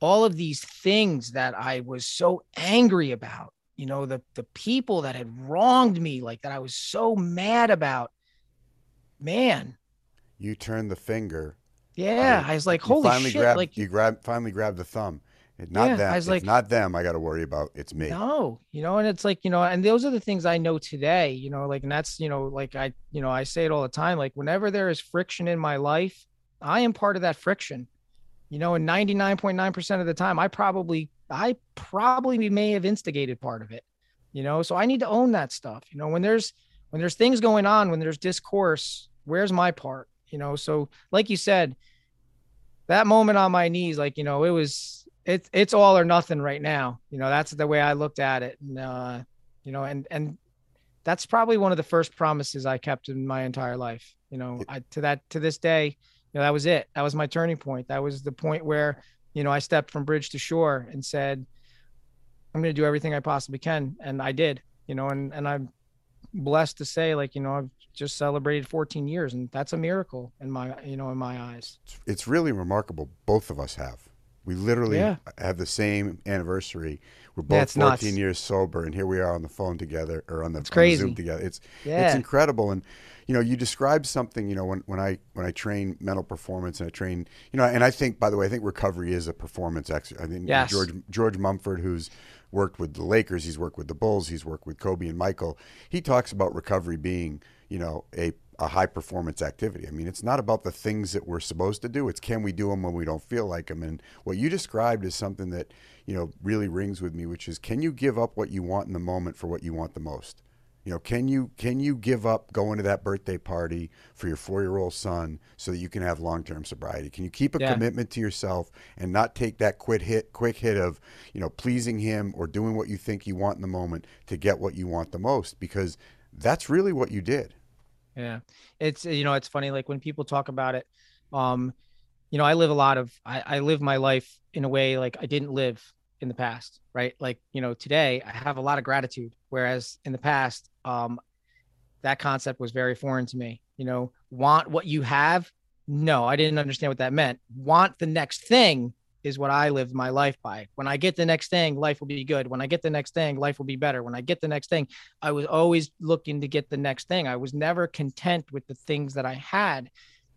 all of these things that I was so angry about, you know, the the people that had wronged me, like that I was so mad about. Man, You turned the finger. Yeah, you- I was like, holy finally shit, grabbed, like you grab finally grabbed the thumb. It's not Yeah, them. I was it's like- not them. I got to worry about. It's me. no, you know, and it's like, you know, and those are the things I know today, you know, like, and that's, you know, like I, you know, I say it all the time, like whenever there is friction in my life, I am part of that friction, you know, and 99.9% of the time, I probably, I probably may have instigated part of it, you know, so I need to own that stuff, you know, when there's, when there's things going on, when there's discourse, where's my part, you know? So like you said, that moment on my knees, like, you know, it was, it's, it's all or nothing right now. You know, that's the way I looked at it. And, uh, you know, and, and that's probably one of the first promises I kept in my entire life. You know, I, to that, to this day, you know, that was it. That was my turning point. That was the point where, you know, I stepped from bridge to shore and said, I'm going to do everything I possibly can. And I did, you know, and, and I'm blessed to say, like, you know, I've just celebrated 14 years and that's a miracle in my, you know, in my eyes. It's, really remarkable. Both of us have. We literally Yeah. have the same anniversary. We're Yeah, both it's nuts. 14 years sober, and here we are on the phone together or on the, It's crazy. Zoom together. It's it's incredible. And you know, you describe something. You know, when, when I when I train mental performance and I train, you know, and I think by the way, I think recovery is a performance exercise. I think Yes. George George Mumford, who's worked with the Lakers, he's worked with the Bulls, he's worked with Kobe and Michael. He talks about recovery being, you know, a a high performance activity. I mean, it's not about the things that we're supposed to do. It's can we do them when we don't feel like them. And what you described is something that, you know, really rings with me, which is can you give up what you want in the moment for what you want the most? You know, can you can you give up going to that birthday party for your four year old son so that you can have long term sobriety? Can you keep a Yeah. commitment to yourself and not take that quick hit quick hit of you know pleasing him or doing what you think you want in the moment to get what you want the most? Because that's really what you did. Yeah. It's, you know, it's funny. Like when people talk about it, um, you know, I live a lot of, I, I live my life in a way like I didn't live in the past, right? Like, you know, today I have a lot of gratitude, whereas in the past, um, that concept was very foreign to me. You know, want what you have. No, I didn't understand what that meant. Want the next thing is what I lived my life by. When I get the next thing, life will be good. When I get the next thing, life will be better. When I get the next thing, I was always looking to get the next thing. I was never content with the things that I had,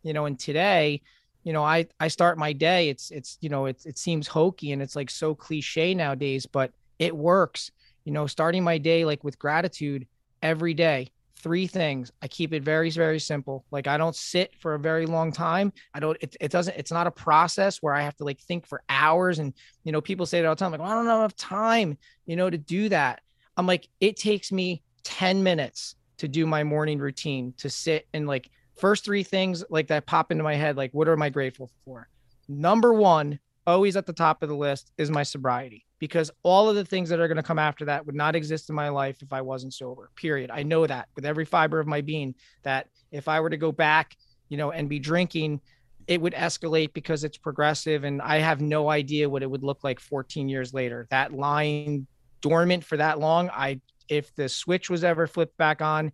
you know, and today, you know, I, I start my day. It's, it's, you know, it's, it seems hokey and it's like so cliche nowadays, but it works, you know, starting my day, like with gratitude every day, three things. I keep it very, very simple. Like I don't sit for a very long time. I don't, it, it doesn't, it's not a process where I have to like think for hours. And, you know, people say it all the time, like, well, I don't have enough time, you know, to do that. I'm like, it takes me 10 minutes to do my morning routine, to sit and like first three things like that pop into my head. Like, what am I grateful for? Number one, always at the top of the list is my sobriety because all of the things that are going to come after that would not exist in my life if I wasn't sober. Period. I know that with every fiber of my being that if I were to go back, you know, and be drinking, it would escalate because it's progressive and I have no idea what it would look like 14 years later. That lying dormant for that long, I if the switch was ever flipped back on,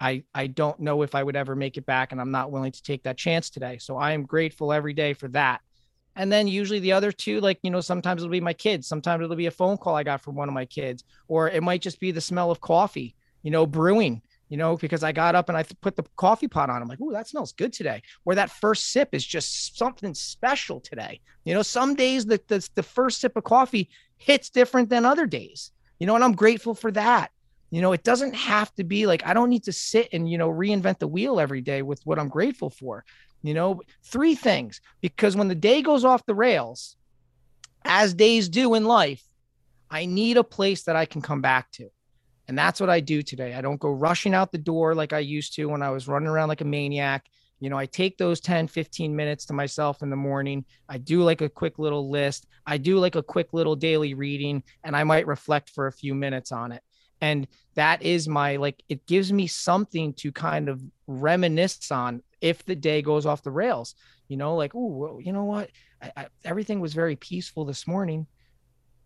I I don't know if I would ever make it back and I'm not willing to take that chance today. So I am grateful every day for that. And then usually the other two, like, you know, sometimes it'll be my kids. Sometimes it'll be a phone call I got from one of my kids, or it might just be the smell of coffee, you know, brewing, you know, because I got up and I th- put the coffee pot on. I'm like, oh, that smells good today. Or that first sip is just something special today. You know, some days the, the, the first sip of coffee hits different than other days, you know, and I'm grateful for that. You know, it doesn't have to be like I don't need to sit and, you know, reinvent the wheel every day with what I'm grateful for. You know, three things because when the day goes off the rails, as days do in life, I need a place that I can come back to. And that's what I do today. I don't go rushing out the door like I used to when I was running around like a maniac. You know, I take those 10, 15 minutes to myself in the morning. I do like a quick little list. I do like a quick little daily reading, and I might reflect for a few minutes on it. And that is my, like, it gives me something to kind of reminisce on if the day goes off the rails. You know, like, oh, you know what? I, I, everything was very peaceful this morning.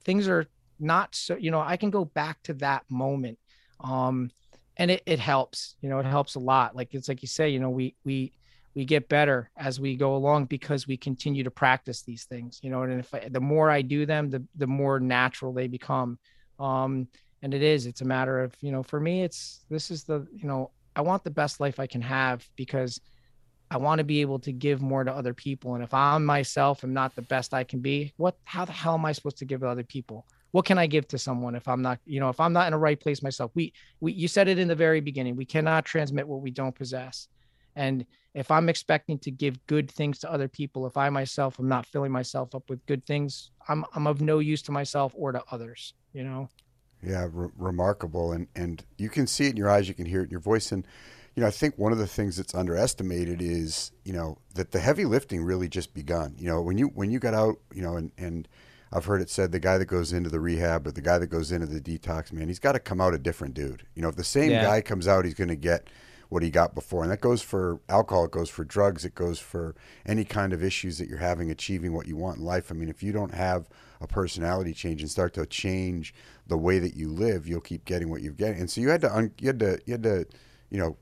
Things are not so you know i can go back to that moment um and it, it helps you know it helps a lot like it's like you say you know we we we get better as we go along because we continue to practice these things you know and if I, the more i do them the the more natural they become um and it is it's a matter of you know for me it's this is the you know i want the best life i can have because i want to be able to give more to other people and if i'm myself I'm not the best i can be what how the hell am i supposed to give to other people what can I give to someone if I'm not, you know, if I'm not in a right place myself? We, we, you said it in the very beginning. We cannot transmit what we don't possess. And if I'm expecting to give good things to other people, if I myself am not filling myself up with good things, I'm, I'm of no use to myself or to others, you know? Yeah, re- remarkable. And, and you can see it in your eyes, you can hear it in your voice. And, you know, I think one of the things that's underestimated is, you know, that the heavy lifting really just begun. You know, when you when you got out, you know, and and I've heard it said the guy that goes into the rehab or the guy that goes into the detox, man, he's got to come out a different dude. You know, if the same yeah. guy comes out, he's going to get what he got before. And that goes for alcohol, it goes for drugs, it goes for any kind of issues that you're having achieving what you want in life. I mean, if you don't have a personality change and start to change the way that you live, you'll keep getting what you're getting. And so you had to, un- you had to, you had to, you know,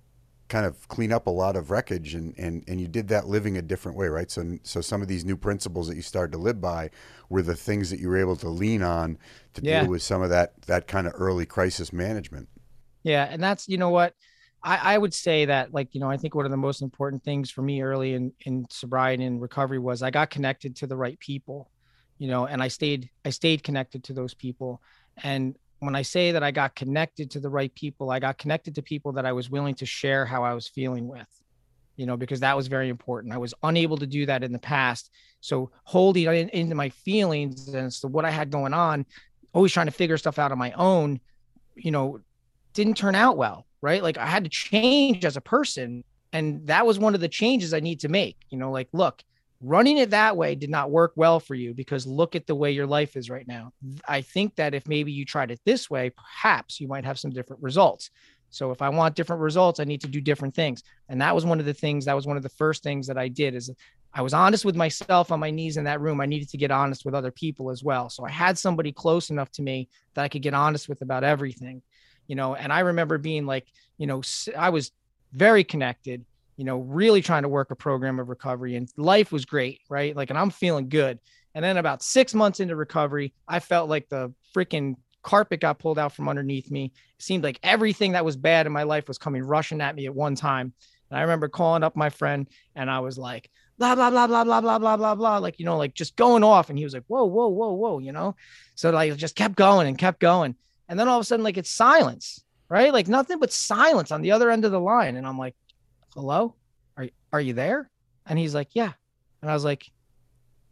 kind of clean up a lot of wreckage and, and, and you did that living a different way, right? So, so some of these new principles that you started to live by were the things that you were able to lean on to yeah. deal with some of that, that kind of early crisis management. Yeah. And that's, you know what, I, I would say that like, you know, I think one of the most important things for me early in, in sobriety and recovery was I got connected to the right people, you know, and I stayed, I stayed connected to those people. And when I say that I got connected to the right people, I got connected to people that I was willing to share how I was feeling with, you know, because that was very important. I was unable to do that in the past. So holding in, into my feelings and so what I had going on, always trying to figure stuff out on my own, you know, didn't turn out well, right? Like I had to change as a person. And that was one of the changes I need to make, you know, like, look, running it that way did not work well for you because look at the way your life is right now. I think that if maybe you tried it this way, perhaps you might have some different results. So if I want different results, I need to do different things. And that was one of the things that was one of the first things that I did is I was honest with myself on my knees in that room. I needed to get honest with other people as well. So I had somebody close enough to me that I could get honest with about everything, you know, and I remember being like, you know, I was very connected you know, really trying to work a program of recovery and life was great, right? Like, and I'm feeling good. And then about six months into recovery, I felt like the freaking carpet got pulled out from underneath me. It seemed like everything that was bad in my life was coming rushing at me at one time. And I remember calling up my friend and I was like, blah, blah, blah, blah, blah, blah, blah, blah, blah, like, you know, like just going off. And he was like, whoa, whoa, whoa, whoa, you know? So like just kept going and kept going. And then all of a sudden, like it's silence, right? Like nothing but silence on the other end of the line. And I'm like, hello? Are, are you there? And he's like yeah. And i was like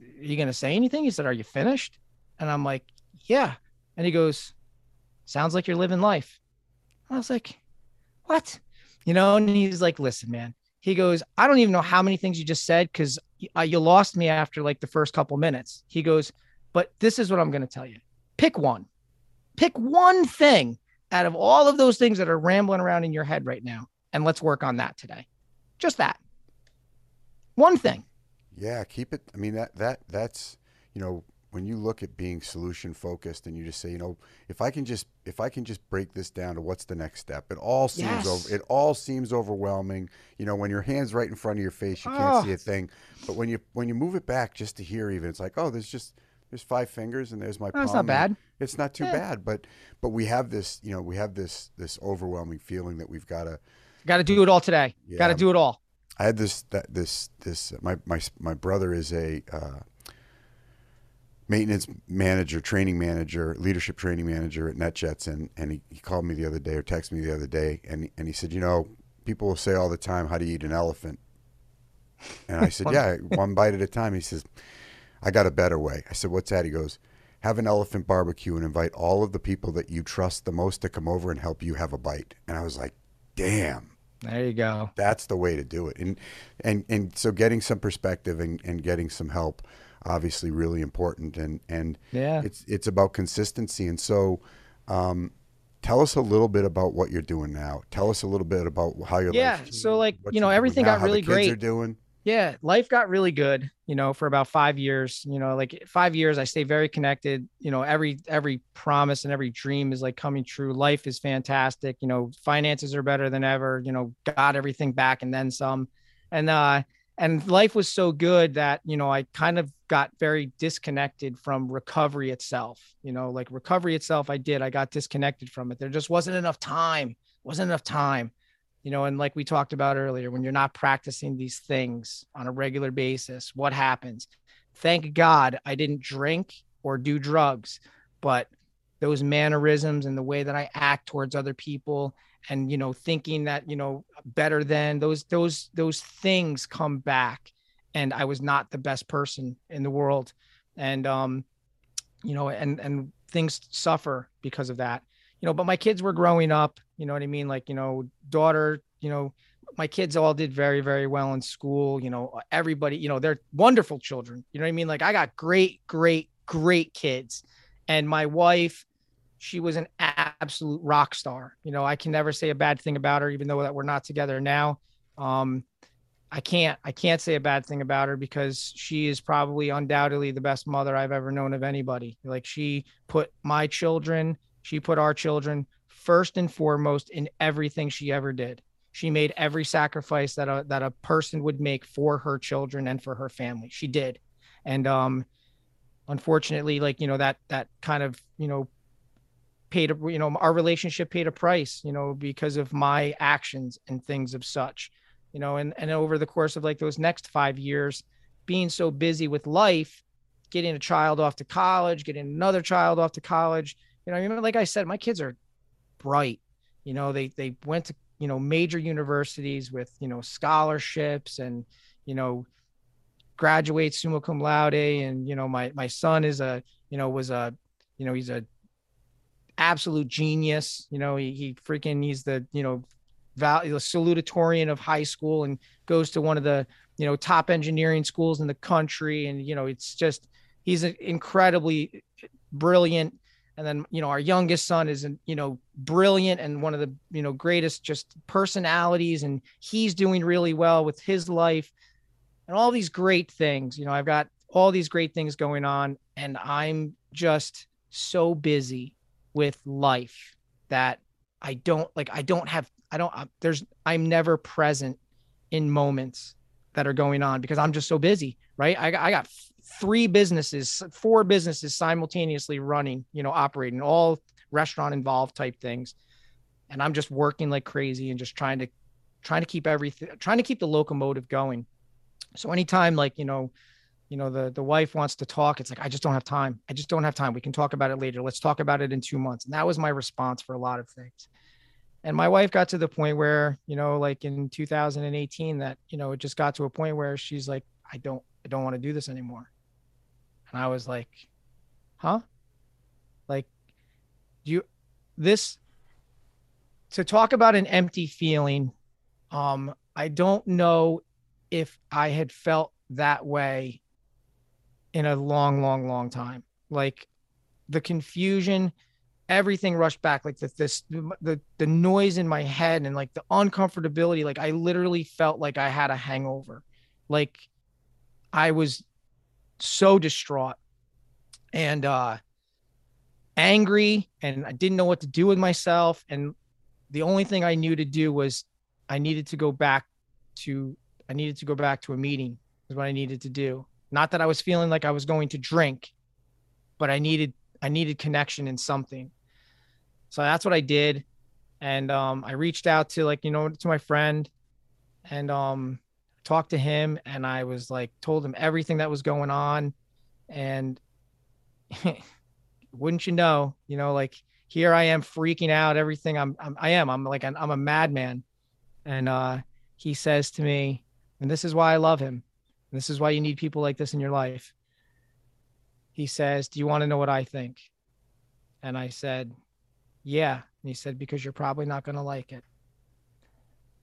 are you gonna say anything? He said are you finished? And i'm like yeah. And he goes sounds like you're living life. And i was like what? You know and he's like listen man. He goes i don't even know how many things you just said because uh, you lost me after like the first couple minutes. He goes but this is what i'm to tell you. Pick one. Pick one thing out of all of those things that are rambling around in your head right now and let's work on that today. Just that. One thing. Yeah, keep it. I mean that that that's you know when you look at being solution focused and you just say you know if I can just if I can just break this down to what's the next step. It all seems yes. over. It all seems overwhelming. You know when your hands right in front of your face, you can't oh. see a thing. But when you when you move it back just to here, even it's like oh, there's just there's five fingers and there's my. Palm. That's not bad. It's not too yeah. bad, but but we have this you know we have this this overwhelming feeling that we've got to Got to do it all today. Yeah. Got to do it all. I had this that this this my my my brother is a uh, maintenance manager, training manager, leadership training manager at NetJets, and and he, he called me the other day or texted me the other day, and and he said, you know, people will say all the time, how do you eat an elephant? And I said, yeah, [LAUGHS] one bite at a time. He says, I got a better way. I said, What's that? He goes, Have an elephant barbecue and invite all of the people that you trust the most to come over and help you have a bite. And I was like, Damn. There you go. That's the way to do it. And and and so getting some perspective and, and getting some help obviously really important and and yeah it's it's about consistency and so um, tell us a little bit about what you're doing now tell us a little bit about how you're yeah so like you know everything now, got really great are doing yeah life got really good you know for about five years you know like five years i stay very connected you know every every promise and every dream is like coming true. Life is fantastic you know finances are better than ever you know got everything back and then some. And uh and life was so good that you know i kind of got very disconnected from recovery itself you know like recovery itself i did i got disconnected from it. There just wasn't enough time wasn't enough time you know and like we talked about earlier when you're not practicing these things on a regular basis what happens? Thank god i didn't drink or do drugs but those mannerisms and the way that i act towards other people and you know thinking that you know better than those those those things come back and i was not the best person in the world. And um you know and and things suffer because of that. You know but my kids were growing up you know what i mean like you know daughter you know my kids all did very very well in school you know everybody you know they're wonderful children you know what i mean like i got great great great kids and my wife she was an absolute rock star. You know, I can never say a bad thing about her, even though that we're not together now. Um, I can't, I can't say a bad thing about her because she is probably undoubtedly the best mother I've ever known of anybody. Like she put my children, she put our children first and foremost in everything she ever did. She made every sacrifice that a, that a person would make for her children and for her family. She did. And, um, unfortunately, like, you know, that, that kind of, you know, paid a you know our relationship paid a price you know because of my actions and things of such you know and and over the course of like those next five years being so busy with life getting a child off to college getting another child off to college you know I mean, like i said my kids are bright you know they they went to you know major universities with you know scholarships and you know graduate summa cum laude and you know my my son is a you know was a you know he's a absolute genius. You know, he, he freaking, he's the, you know, val- the salutatorian of high school and goes to one of the, you know, top engineering schools in the country. And, you know, it's just, he's an incredibly brilliant. And then, you know, our youngest son is, you know, brilliant and one of the, you know, greatest just personalities. And he's doing really well with his life and all these great things. You know, I've got all these great things going on and I'm just so busy with life that I don't like I don't have I don't there's I'm never present in moments that are going on because I'm just so busy, right? I, I got three businesses, four businesses simultaneously running, you know, operating all restaurant involved type things. And I'm just working like crazy and just trying to trying to keep everything trying to keep the locomotive going. So anytime like, you know, you know the the wife wants to talk it's like i just don't have time. I just don't have time. We can talk about it later. Let's talk about it in two months. And that was my response for a lot of things. And my wife got to the point where you know like in 2018 that you know it just got to a point where she's like i don't i don't want to do this anymore and i was like huh like you this to talk about an empty feeling um i don't know if i had felt that way in a long, long, long time. Like the confusion, everything rushed back. Like the this the the noise in my head and like the uncomfortability. Like I literally felt like I had a hangover. Like I was so distraught and uh angry and I didn't know what to do with myself. And the only thing I knew to do was I needed to go back to I needed to go back to a meeting is what I needed to do. Not that I was feeling like I was going to drink, but I needed I needed connection in something. So that's what I did. And um, I reached out to like, you know, to my friend and um, talked to him and I was like told him everything that was going on. And [LAUGHS] wouldn't you know, you know, like here I am freaking out, everything I'm, I'm I am, I'm like, I'm a madman. And uh, he says to me, and this is why I love him. This is why you need people like this in your life. he says, Do you want to know what I think? And I said, Yeah. And he said, Because you're probably not going to like it.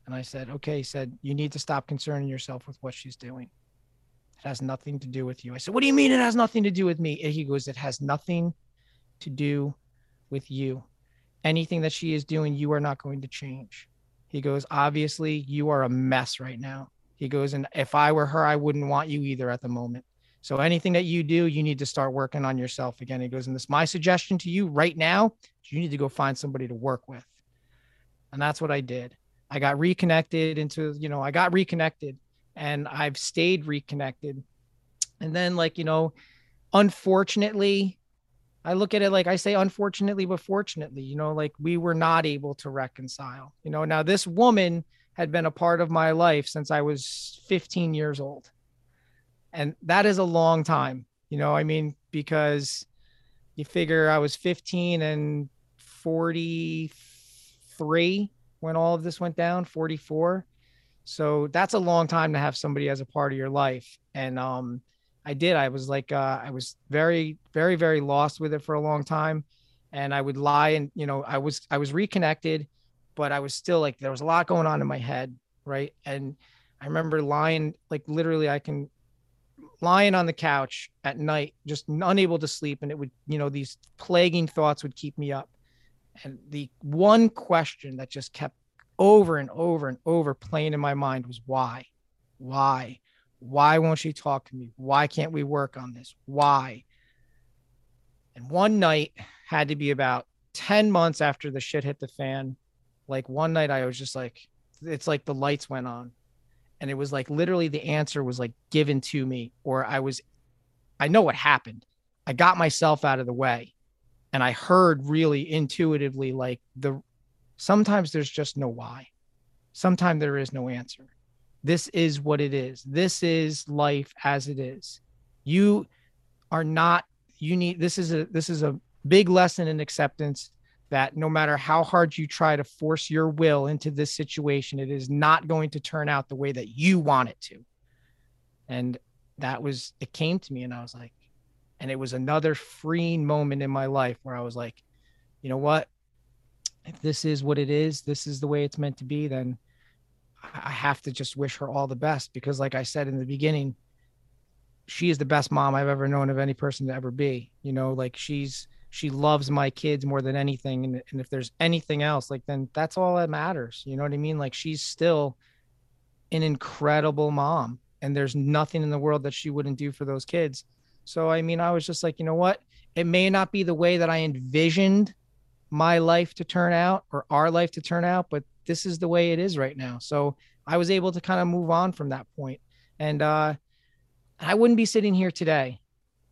And I said, Okay. He said, You need to stop concerning yourself with what she's doing. It has nothing to do with you. I said, What do you mean it has nothing to do with me? And he goes, It has nothing to do with you. Anything that she is doing, you are not going to change. He goes, Obviously, you are a mess right now. He goes, And if I were her, I wouldn't want you either at the moment. So anything that you do, you need to start working on yourself again. He goes, And this my suggestion to you right now, you need to go find somebody to work with. And that's what I did. I got reconnected into, you know, I got reconnected and I've stayed reconnected. And then, like, you know, unfortunately, I look at it like I say, unfortunately, but fortunately, you know, like we were not able to reconcile. You know, now this woman had been a part of my life since I was 15 years old. And that is a long time, you know, I mean, because you figure I was 15 and 43 when all of this went down, 44. So that's a long time to have somebody as a part of your life. And um, I did. I was like, uh, I was very, very, very lost with it for a long time. And I would lie and, you know, I was, I was reconnected, but I was still like, there was a lot going on in my head. Right. And I remember lying, like literally, I can lying on the couch at night, just unable to sleep. And it would, you know, these plaguing thoughts would keep me up. And the one question that just kept over and over and over playing in my mind was why? Why? Why won't she talk to me? Why can't we work on this? Why? And one night had to be about 10 months after the shit hit the fan. Like one night I was just like, it's like the lights went on. And it was like literally the answer was like given to me, or I was, I know what happened. I got myself out of the way and I heard really intuitively like the Sometimes there's just no why. Sometimes there is no answer. This is what it is. This is life as it is. You are not you need this is a this is a big lesson in acceptance that no matter how hard you try to force your will into this situation it is not going to turn out the way that you want it to and that was it came to me and i was like and it was another freeing moment in my life where i was like you know what if this is what it is, this is the way it's meant to be, then I have to just wish her all the best because, like I said in the beginning, she is the best mom I've ever known of any person to ever be. You know, like she's she loves my kids more than anything, and, and if there's anything else, like then that's all that matters. You know what I mean? Like she's still an incredible mom, and there's nothing in the world that she wouldn't do for those kids. So I mean, I was just like, you know what? It may not be the way that I envisioned my life to turn out or our life to turn out, but this is the way it is right now. So I was able to kind of move on from that point. And uh, I wouldn't be sitting here today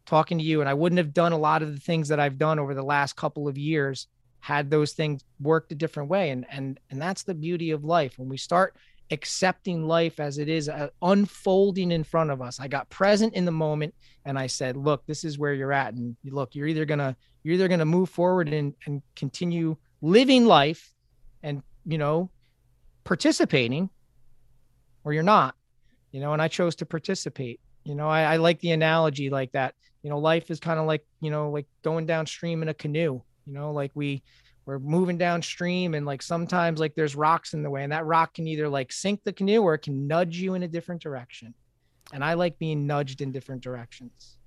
talking to you, and I wouldn't have done a lot of the things that I've done over the last couple of years had those things worked a different way. And and and that's the beauty of life. When we start accepting life as it is uh, unfolding in front of us. I got present in the moment and I said, look, this is where you're at. And look, you're either to, you're either to move forward and, and continue living life and, you know, participating or you're not, you know, and I chose to participate. You know, I, I like the analogy like that. You know, life is kind of like, you know, like going downstream in a canoe, you know, like we, we're moving downstream and like sometimes like there's rocks in the way and that rock can either like sink the canoe or it can nudge you in a different direction. And i like being nudged in different directions.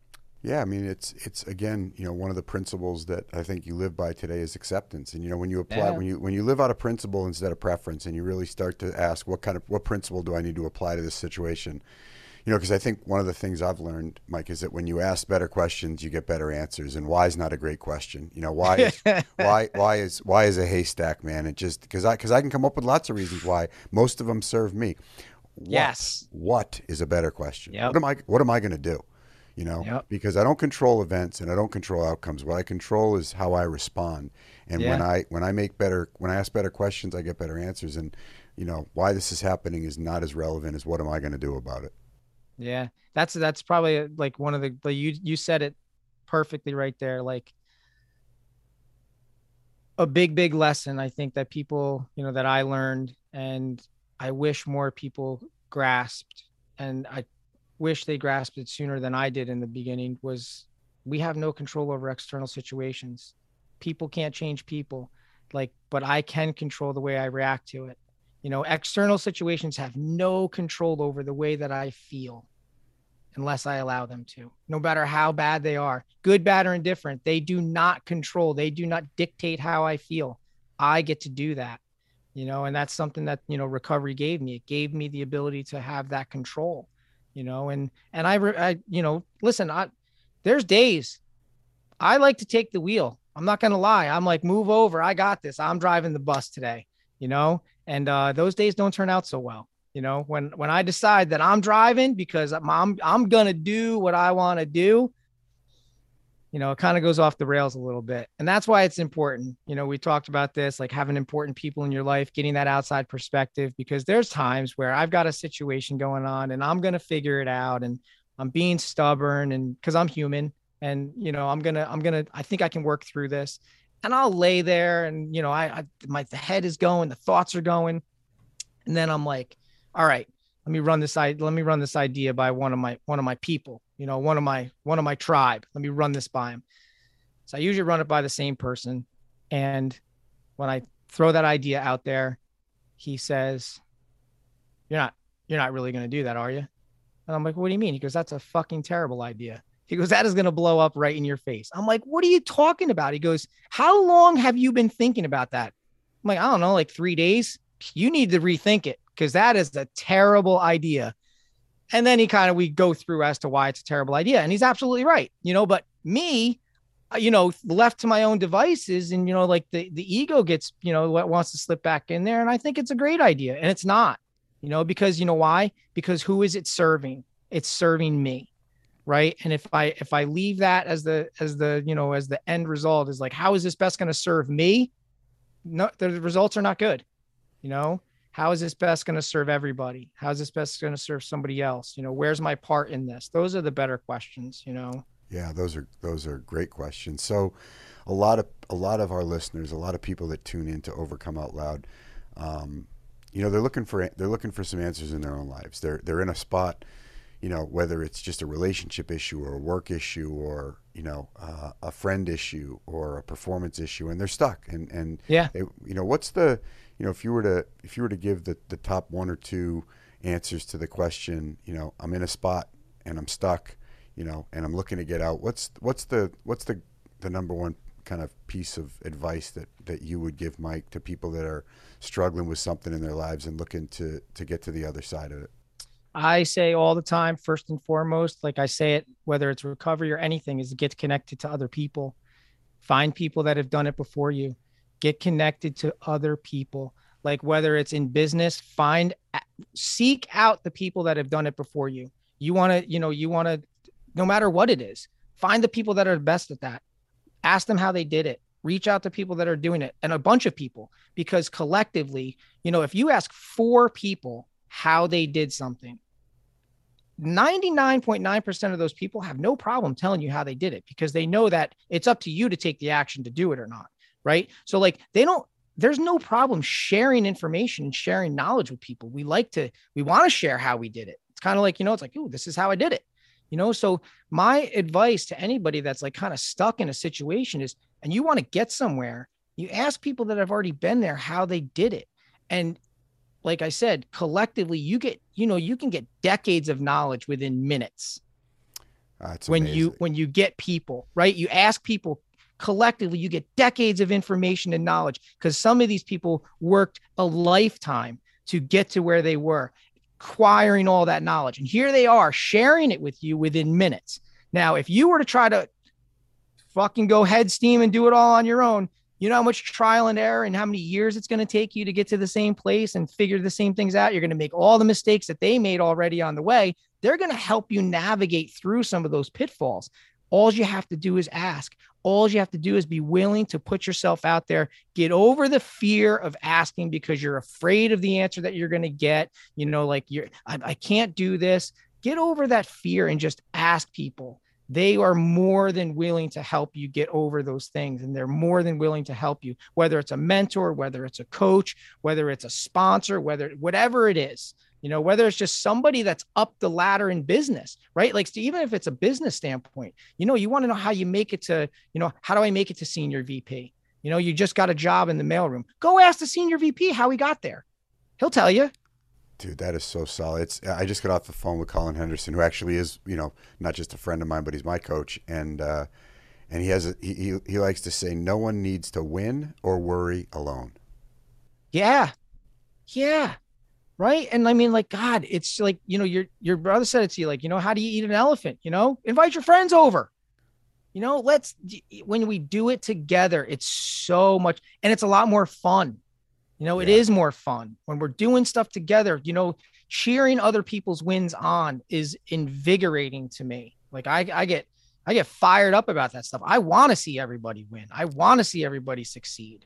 Yeah i mean it's it's again you know one of the principles that i think you live by today is acceptance. And you know when you apply yeah. when you when you live out a principle instead of preference and you really start to ask what kind of what principle do i need to apply to this situation you know, because I think one of the things I've learned, Mike, is that when you ask better questions, you get better answers. And why is not a great question. You know, why is [LAUGHS] why why is why is a haystack man? It just because I because I can come up with lots of reasons why. Most of them serve me. What, yes. What is a better question? Yep. What am I What am I going to do? You know, yep. because I don't control events and I don't control outcomes. What I control is how I respond. And yeah. when I when I make better when I ask better questions, I get better answers. And you know why this is happening is not as relevant as what am I going to do about it. Yeah, that's that's probably uh, like one of the, the you you said it perfectly right there. Like a big big lesson I think that people you know that I learned and I wish more people grasped and I wish they grasped it sooner than I did in the beginning was we have no control over external situations. People can't change people, like, but I can control the way I react to it. You know, external situations have no control over the way that I feel unless I allow them to, no matter how bad they are, good, bad, or indifferent. They do not control, they do not dictate how I feel. I get to do that, you know, and that's something that, you know, recovery gave me. It gave me the ability to have that control, you know, and, and I, I you know, listen, I, there's days I like to take the wheel. I'm not going to lie. I'm like, move over. I got this. I'm driving the bus today, you know, and uh, those days don't turn out so well. You know, when when I decide that I'm driving because I'm I'm, I'm gonna do what I want to do, you know, it kind of goes off the rails a little bit. And that's why it's important. You know, we talked about this, like having important people in your life, getting that outside perspective, because there's times where I've got a situation going on and I'm gonna figure it out and I'm being stubborn and because I'm human and you know, I'm gonna, I'm gonna, I think I can work through this. And I'll lay there and you know, I, I my the head is going, the thoughts are going. And then I'm like, all right, let me run this let me run this idea by one of my one of my people, you know, one of my one of my tribe. Let me run this by him. So I usually run it by the same person. And when I throw that idea out there, he says, You're not you're not really gonna do that, are you? And I'm like, what do you mean? He goes, That's a fucking terrible idea. He goes, That is going to blow up right in your face. I'm like, What are you talking about? He goes, How long have you been thinking about that? I'm like, I don't know, like three days. You need to rethink it because that is a terrible idea. And then he kind of we go through as to why it's a terrible idea, and he's absolutely right, you know. But me, uh, you know, left to my own devices, and you know, like the the ego gets, you know, what wants to slip back in there, and I think it's a great idea, and it's not, you know, because you know why? Because who is it serving? It's serving me, right? And if I if I leave that as the as the you know as the end result is like, how is this best going to serve me? No, the results are not good, you know? How is this best going to serve everybody? How is this best going to serve somebody else? You know where's my part in this? Those are the better questions you know? Yeah those are those are great questions. So a lot of a lot of our listeners a lot of people that tune in to overcome out loud um, you know they're looking for they're looking for some answers in their own lives. They're they're in a spot you know whether it's just a relationship issue or a work issue or you know uh, a friend issue or a performance issue and they're stuck and and yeah it, you know what's the you know, if you were to if you were to give the, the top one or two answers to the question, you know, I'm in a spot and I'm stuck, you know, and I'm looking to get out. What's what's the what's the the number one kind of piece of advice that that you would give Mike to people that are struggling with something in their lives and looking to to get to the other side of it? I say all the time, first and foremost, like I say it, whether it's recovery or anything, is get connected to other people. Find people that have done it before you. Get connected to other people. Like whether it's in business find seek out the people that have done it before you. You want to you know you want to no matter what it is find the people that are the best at that. Ask them how they did it. Reach out to people that are doing it and a bunch of people because collectively you know if you ask four people how they did something 99.9% of those people have no problem telling you how they did it because they know that it's up to you to take the action to do it or not right? So like they don't there's no problem sharing information and sharing knowledge with people. We like to we want to share how we did it. It's kind of like, you know, it's like, "Oh, this is how I did it." You know, so my advice to anybody that's like kind of stuck in a situation is and you want to get somewhere, you ask people that have already been there how they did it. And like I said, collectively you get, you know, you can get decades of knowledge within minutes. when amazing. you when you get people, right? You ask people collectively you get decades of information and knowledge because some of these people worked a lifetime to get to where they were acquiring all that knowledge and here they are sharing it with you within minutes now if you were to try to fucking go head steam and do it all on your own you know how much trial and error and how many years it's going to take you to get to the same place and figure the same things out you're going to make all the mistakes that they made already on the way they're going to help you navigate through some of those pitfalls all you have to do is ask. All you have to do is be willing to put yourself out there, get over the fear of asking because you're afraid of the answer that you're going to get. You know, like you're, I, I can't do this. Get over that fear and just ask people. They are more than willing to help you get over those things. And they're more than willing to help you, whether it's a mentor, whether it's a coach, whether it's a sponsor, whether whatever it is, you know, whether it's just somebody that's up the ladder in business, right? Like, so even if it's a business standpoint, you know, you want to know how you make it to, you know, how do I make it to senior VP? You know, you just got a job in the mailroom. Go ask the senior VP how he got there. He'll tell you. Dude, that is so solid. It's I just got off the phone with Colin Henderson, who actually is, you know, not just a friend of mine, but he's my coach, and uh, and he has a, he, he he likes to say, no one needs to win or worry alone. Yeah, yeah, right. And I mean, like God, it's like you know, your your brother said it to you, like you know, how do you eat an elephant? You know, invite your friends over. You know, let's when we do it together, it's so much, and it's a lot more fun you know, it yeah. is more fun when we're doing stuff together. You know, cheering other people's wins on is invigorating to me. Like I, I get, I get fired up about that stuff. I want to see everybody win. I want to see everybody succeed.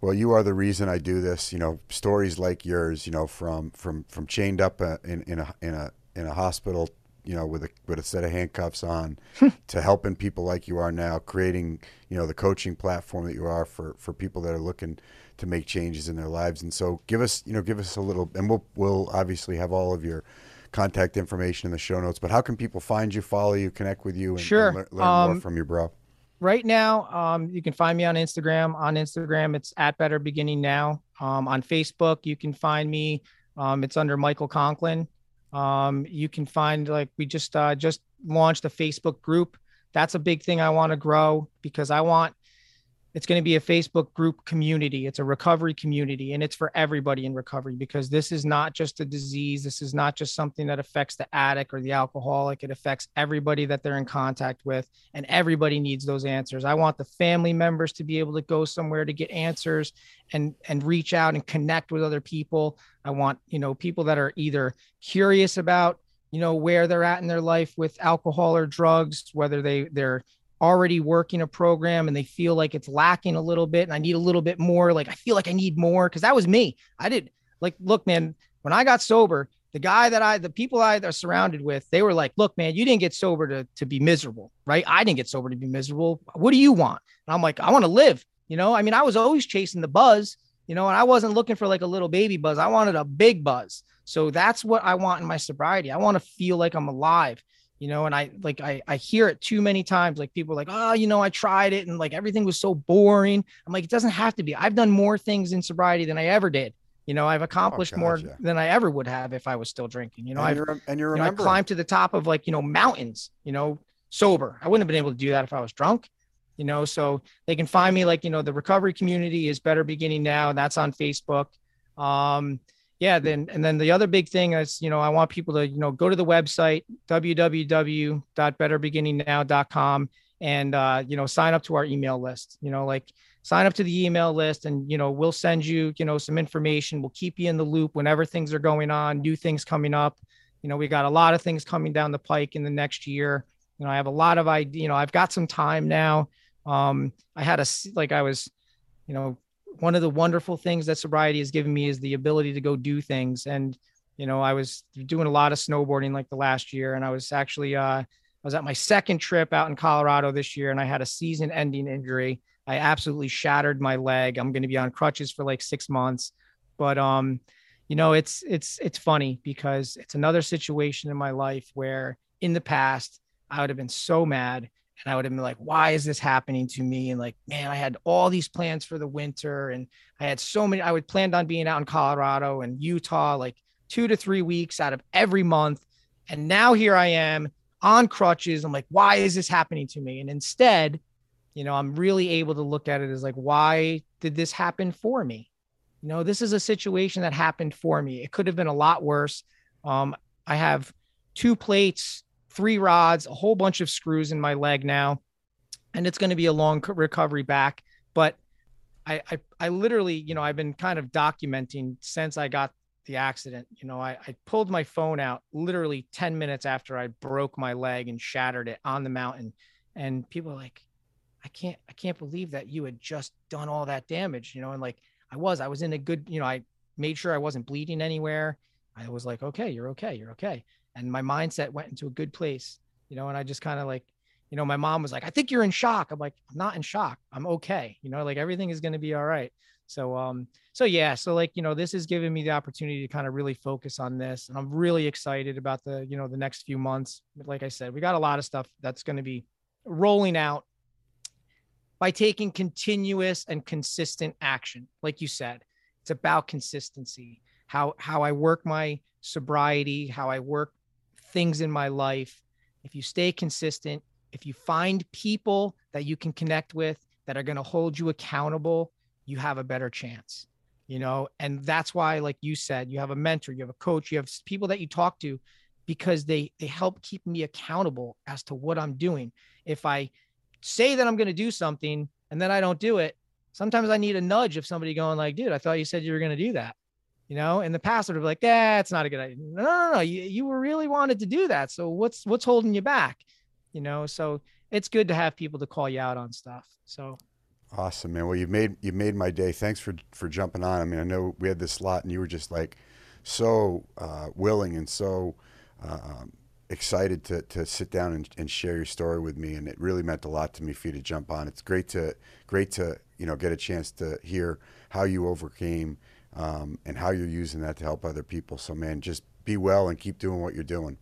Well, you are the reason I do this. You know, stories like yours. You know, from from from chained up uh, in in a in a in a hospital. You know, with a with a set of handcuffs on, [LAUGHS] to helping people like you are now, creating you know the coaching platform that you are for for people that are looking to make changes in their lives. And so give us, you know, give us a little, and we'll, we'll obviously have all of your contact information in the show notes, but how can people find you, follow you, connect with you, and, sure. and learn, um, more from you, bro? Right now, um, you can find me on Instagram. On Instagram, it's at Better Beginning Now. Um, on Facebook, you can find me. Um, it's under Michael Conklin. Um, you can find like we just uh, just launched a Facebook group. That's a big thing I want to grow because I want it's going to be a Facebook group community. It's a recovery community and it's for everybody in recovery because this is not just a disease. This is not just something that affects the addict or the alcoholic. It affects everybody that they're in contact with and everybody needs those answers. I want the family members to be able to go somewhere to get answers and and reach out and connect with other people. I want, you know, people that are either curious about you know where they're at in their life with alcohol or drugs whether they they're already working a program and they feel like it's lacking a little bit and I need a little bit more. Like I feel like I need more because that was me. I did like, look, man, when I got sober, the guy that I, the people I are surrounded with, they were like, look, man, you didn't get sober to, to be miserable, right? I didn't get sober to be miserable. What do you want? And I'm like, I want to live. You know, I mean, I was always chasing the buzz, you know, and I wasn't looking for like a little baby buzz. I wanted a big buzz. So that's what I want in my sobriety. I want to feel like I'm alive you know and i like i i hear it too many times like people like oh you know i tried it and like everything was so boring. I'm like it doesn't have to be. I've done more things in sobriety than i ever did. You know i've accomplished oh, more than i ever would have if i was still drinking you know you're, and you're you know, i climbed to the top of like you know mountains you know sober. I wouldn't have been able to do that if i was drunk you know so they can find me like you know the recovery community is better beginning now. And that's on facebook. Um yeah then and then the other big thing is you know i want people to you know go to the website www.betterbeginningnow.com and uh, you know sign up to our email list you know like sign up to the email list and you know we'll send you you know some information. We'll keep you in the loop whenever things are going on new things coming up. You know we got a lot of things coming down the pike in the next year. You know i have a lot of idea you know i've got some time now. Um i had a like i was you know one of the wonderful things that sobriety has given me is the ability to go do things. And, you know, I was doing a lot of snowboarding like the last year, and I was actually, uh, I was at my second trip out in Colorado this year, and I had a season ending injury. I absolutely shattered my leg. I'm going to be on crutches for like six months. But, um, you know, it's, it's, it's funny because it's another situation in my life where in the past, I would have been so mad and I would have been like, why is this happening to me? And like, man, I had all these plans for the winter and I had so many, I would planned on being out in Colorado and Utah, like two to three weeks out of every month. And now here I am on crutches. I'm like, why is this happening to me? And instead, you know, I'm really able to look at it as like, why did this happen for me? You know, this is a situation that happened for me. It could have been a lot worse. Um, I have two plates three rods, a whole bunch of screws in my leg now, and it's going to be a long recovery back. But I, I, I literally, you know, I've been kind of documenting since I got the accident. You know, I, I pulled my phone out literally 10 minutes after I broke my leg and shattered it on the mountain. And people are like, I can't, I can't believe that you had just done all that damage, you know, and like I was, I was in a good, you know, I made sure I wasn't bleeding anywhere. I was like, okay, you're okay, you're okay and my mindset went into a good place, you know, and I just kind of like, you know, my mom was like, I think you're in shock. I'm like, I'm not in shock. I'm okay. You know, like everything is going to be all right. So, um, so yeah, so like, you know, this has given me the opportunity to kind of really focus on this. And I'm really excited about the, you know, the next few months. But like I said, we got a lot of stuff that's going to be rolling out by taking continuous and consistent action. Like you said, it's about consistency, how, how I work my sobriety, how I work things in my life. If you stay consistent, if you find people that you can connect with that are going to hold you accountable, you have a better chance you know? And that's why like you said you have a mentor you have a coach you have people that you talk to because they they help keep me accountable as to what i'm doing. If i say that i'm going to do something and then i don't do it sometimes i need a nudge of somebody going like dude i thought you said you were going to do that you know in the past would have like that's not a good idea no no no you, you were really wanted to do that so what's what's holding you back you know so it's good to have people to call you out on stuff so Awesome, man. Well, you made you made my day. Thanks for for jumping on. I mean, I know we had this slot, and you were just like so uh, willing and so uh, excited to to sit down and, and share your story with me. And it really meant a lot to me for you to jump on. It's great to great to you know get a chance to hear how you overcame um, and how you're using that to help other people. So, man, just be well and keep doing what you're doing.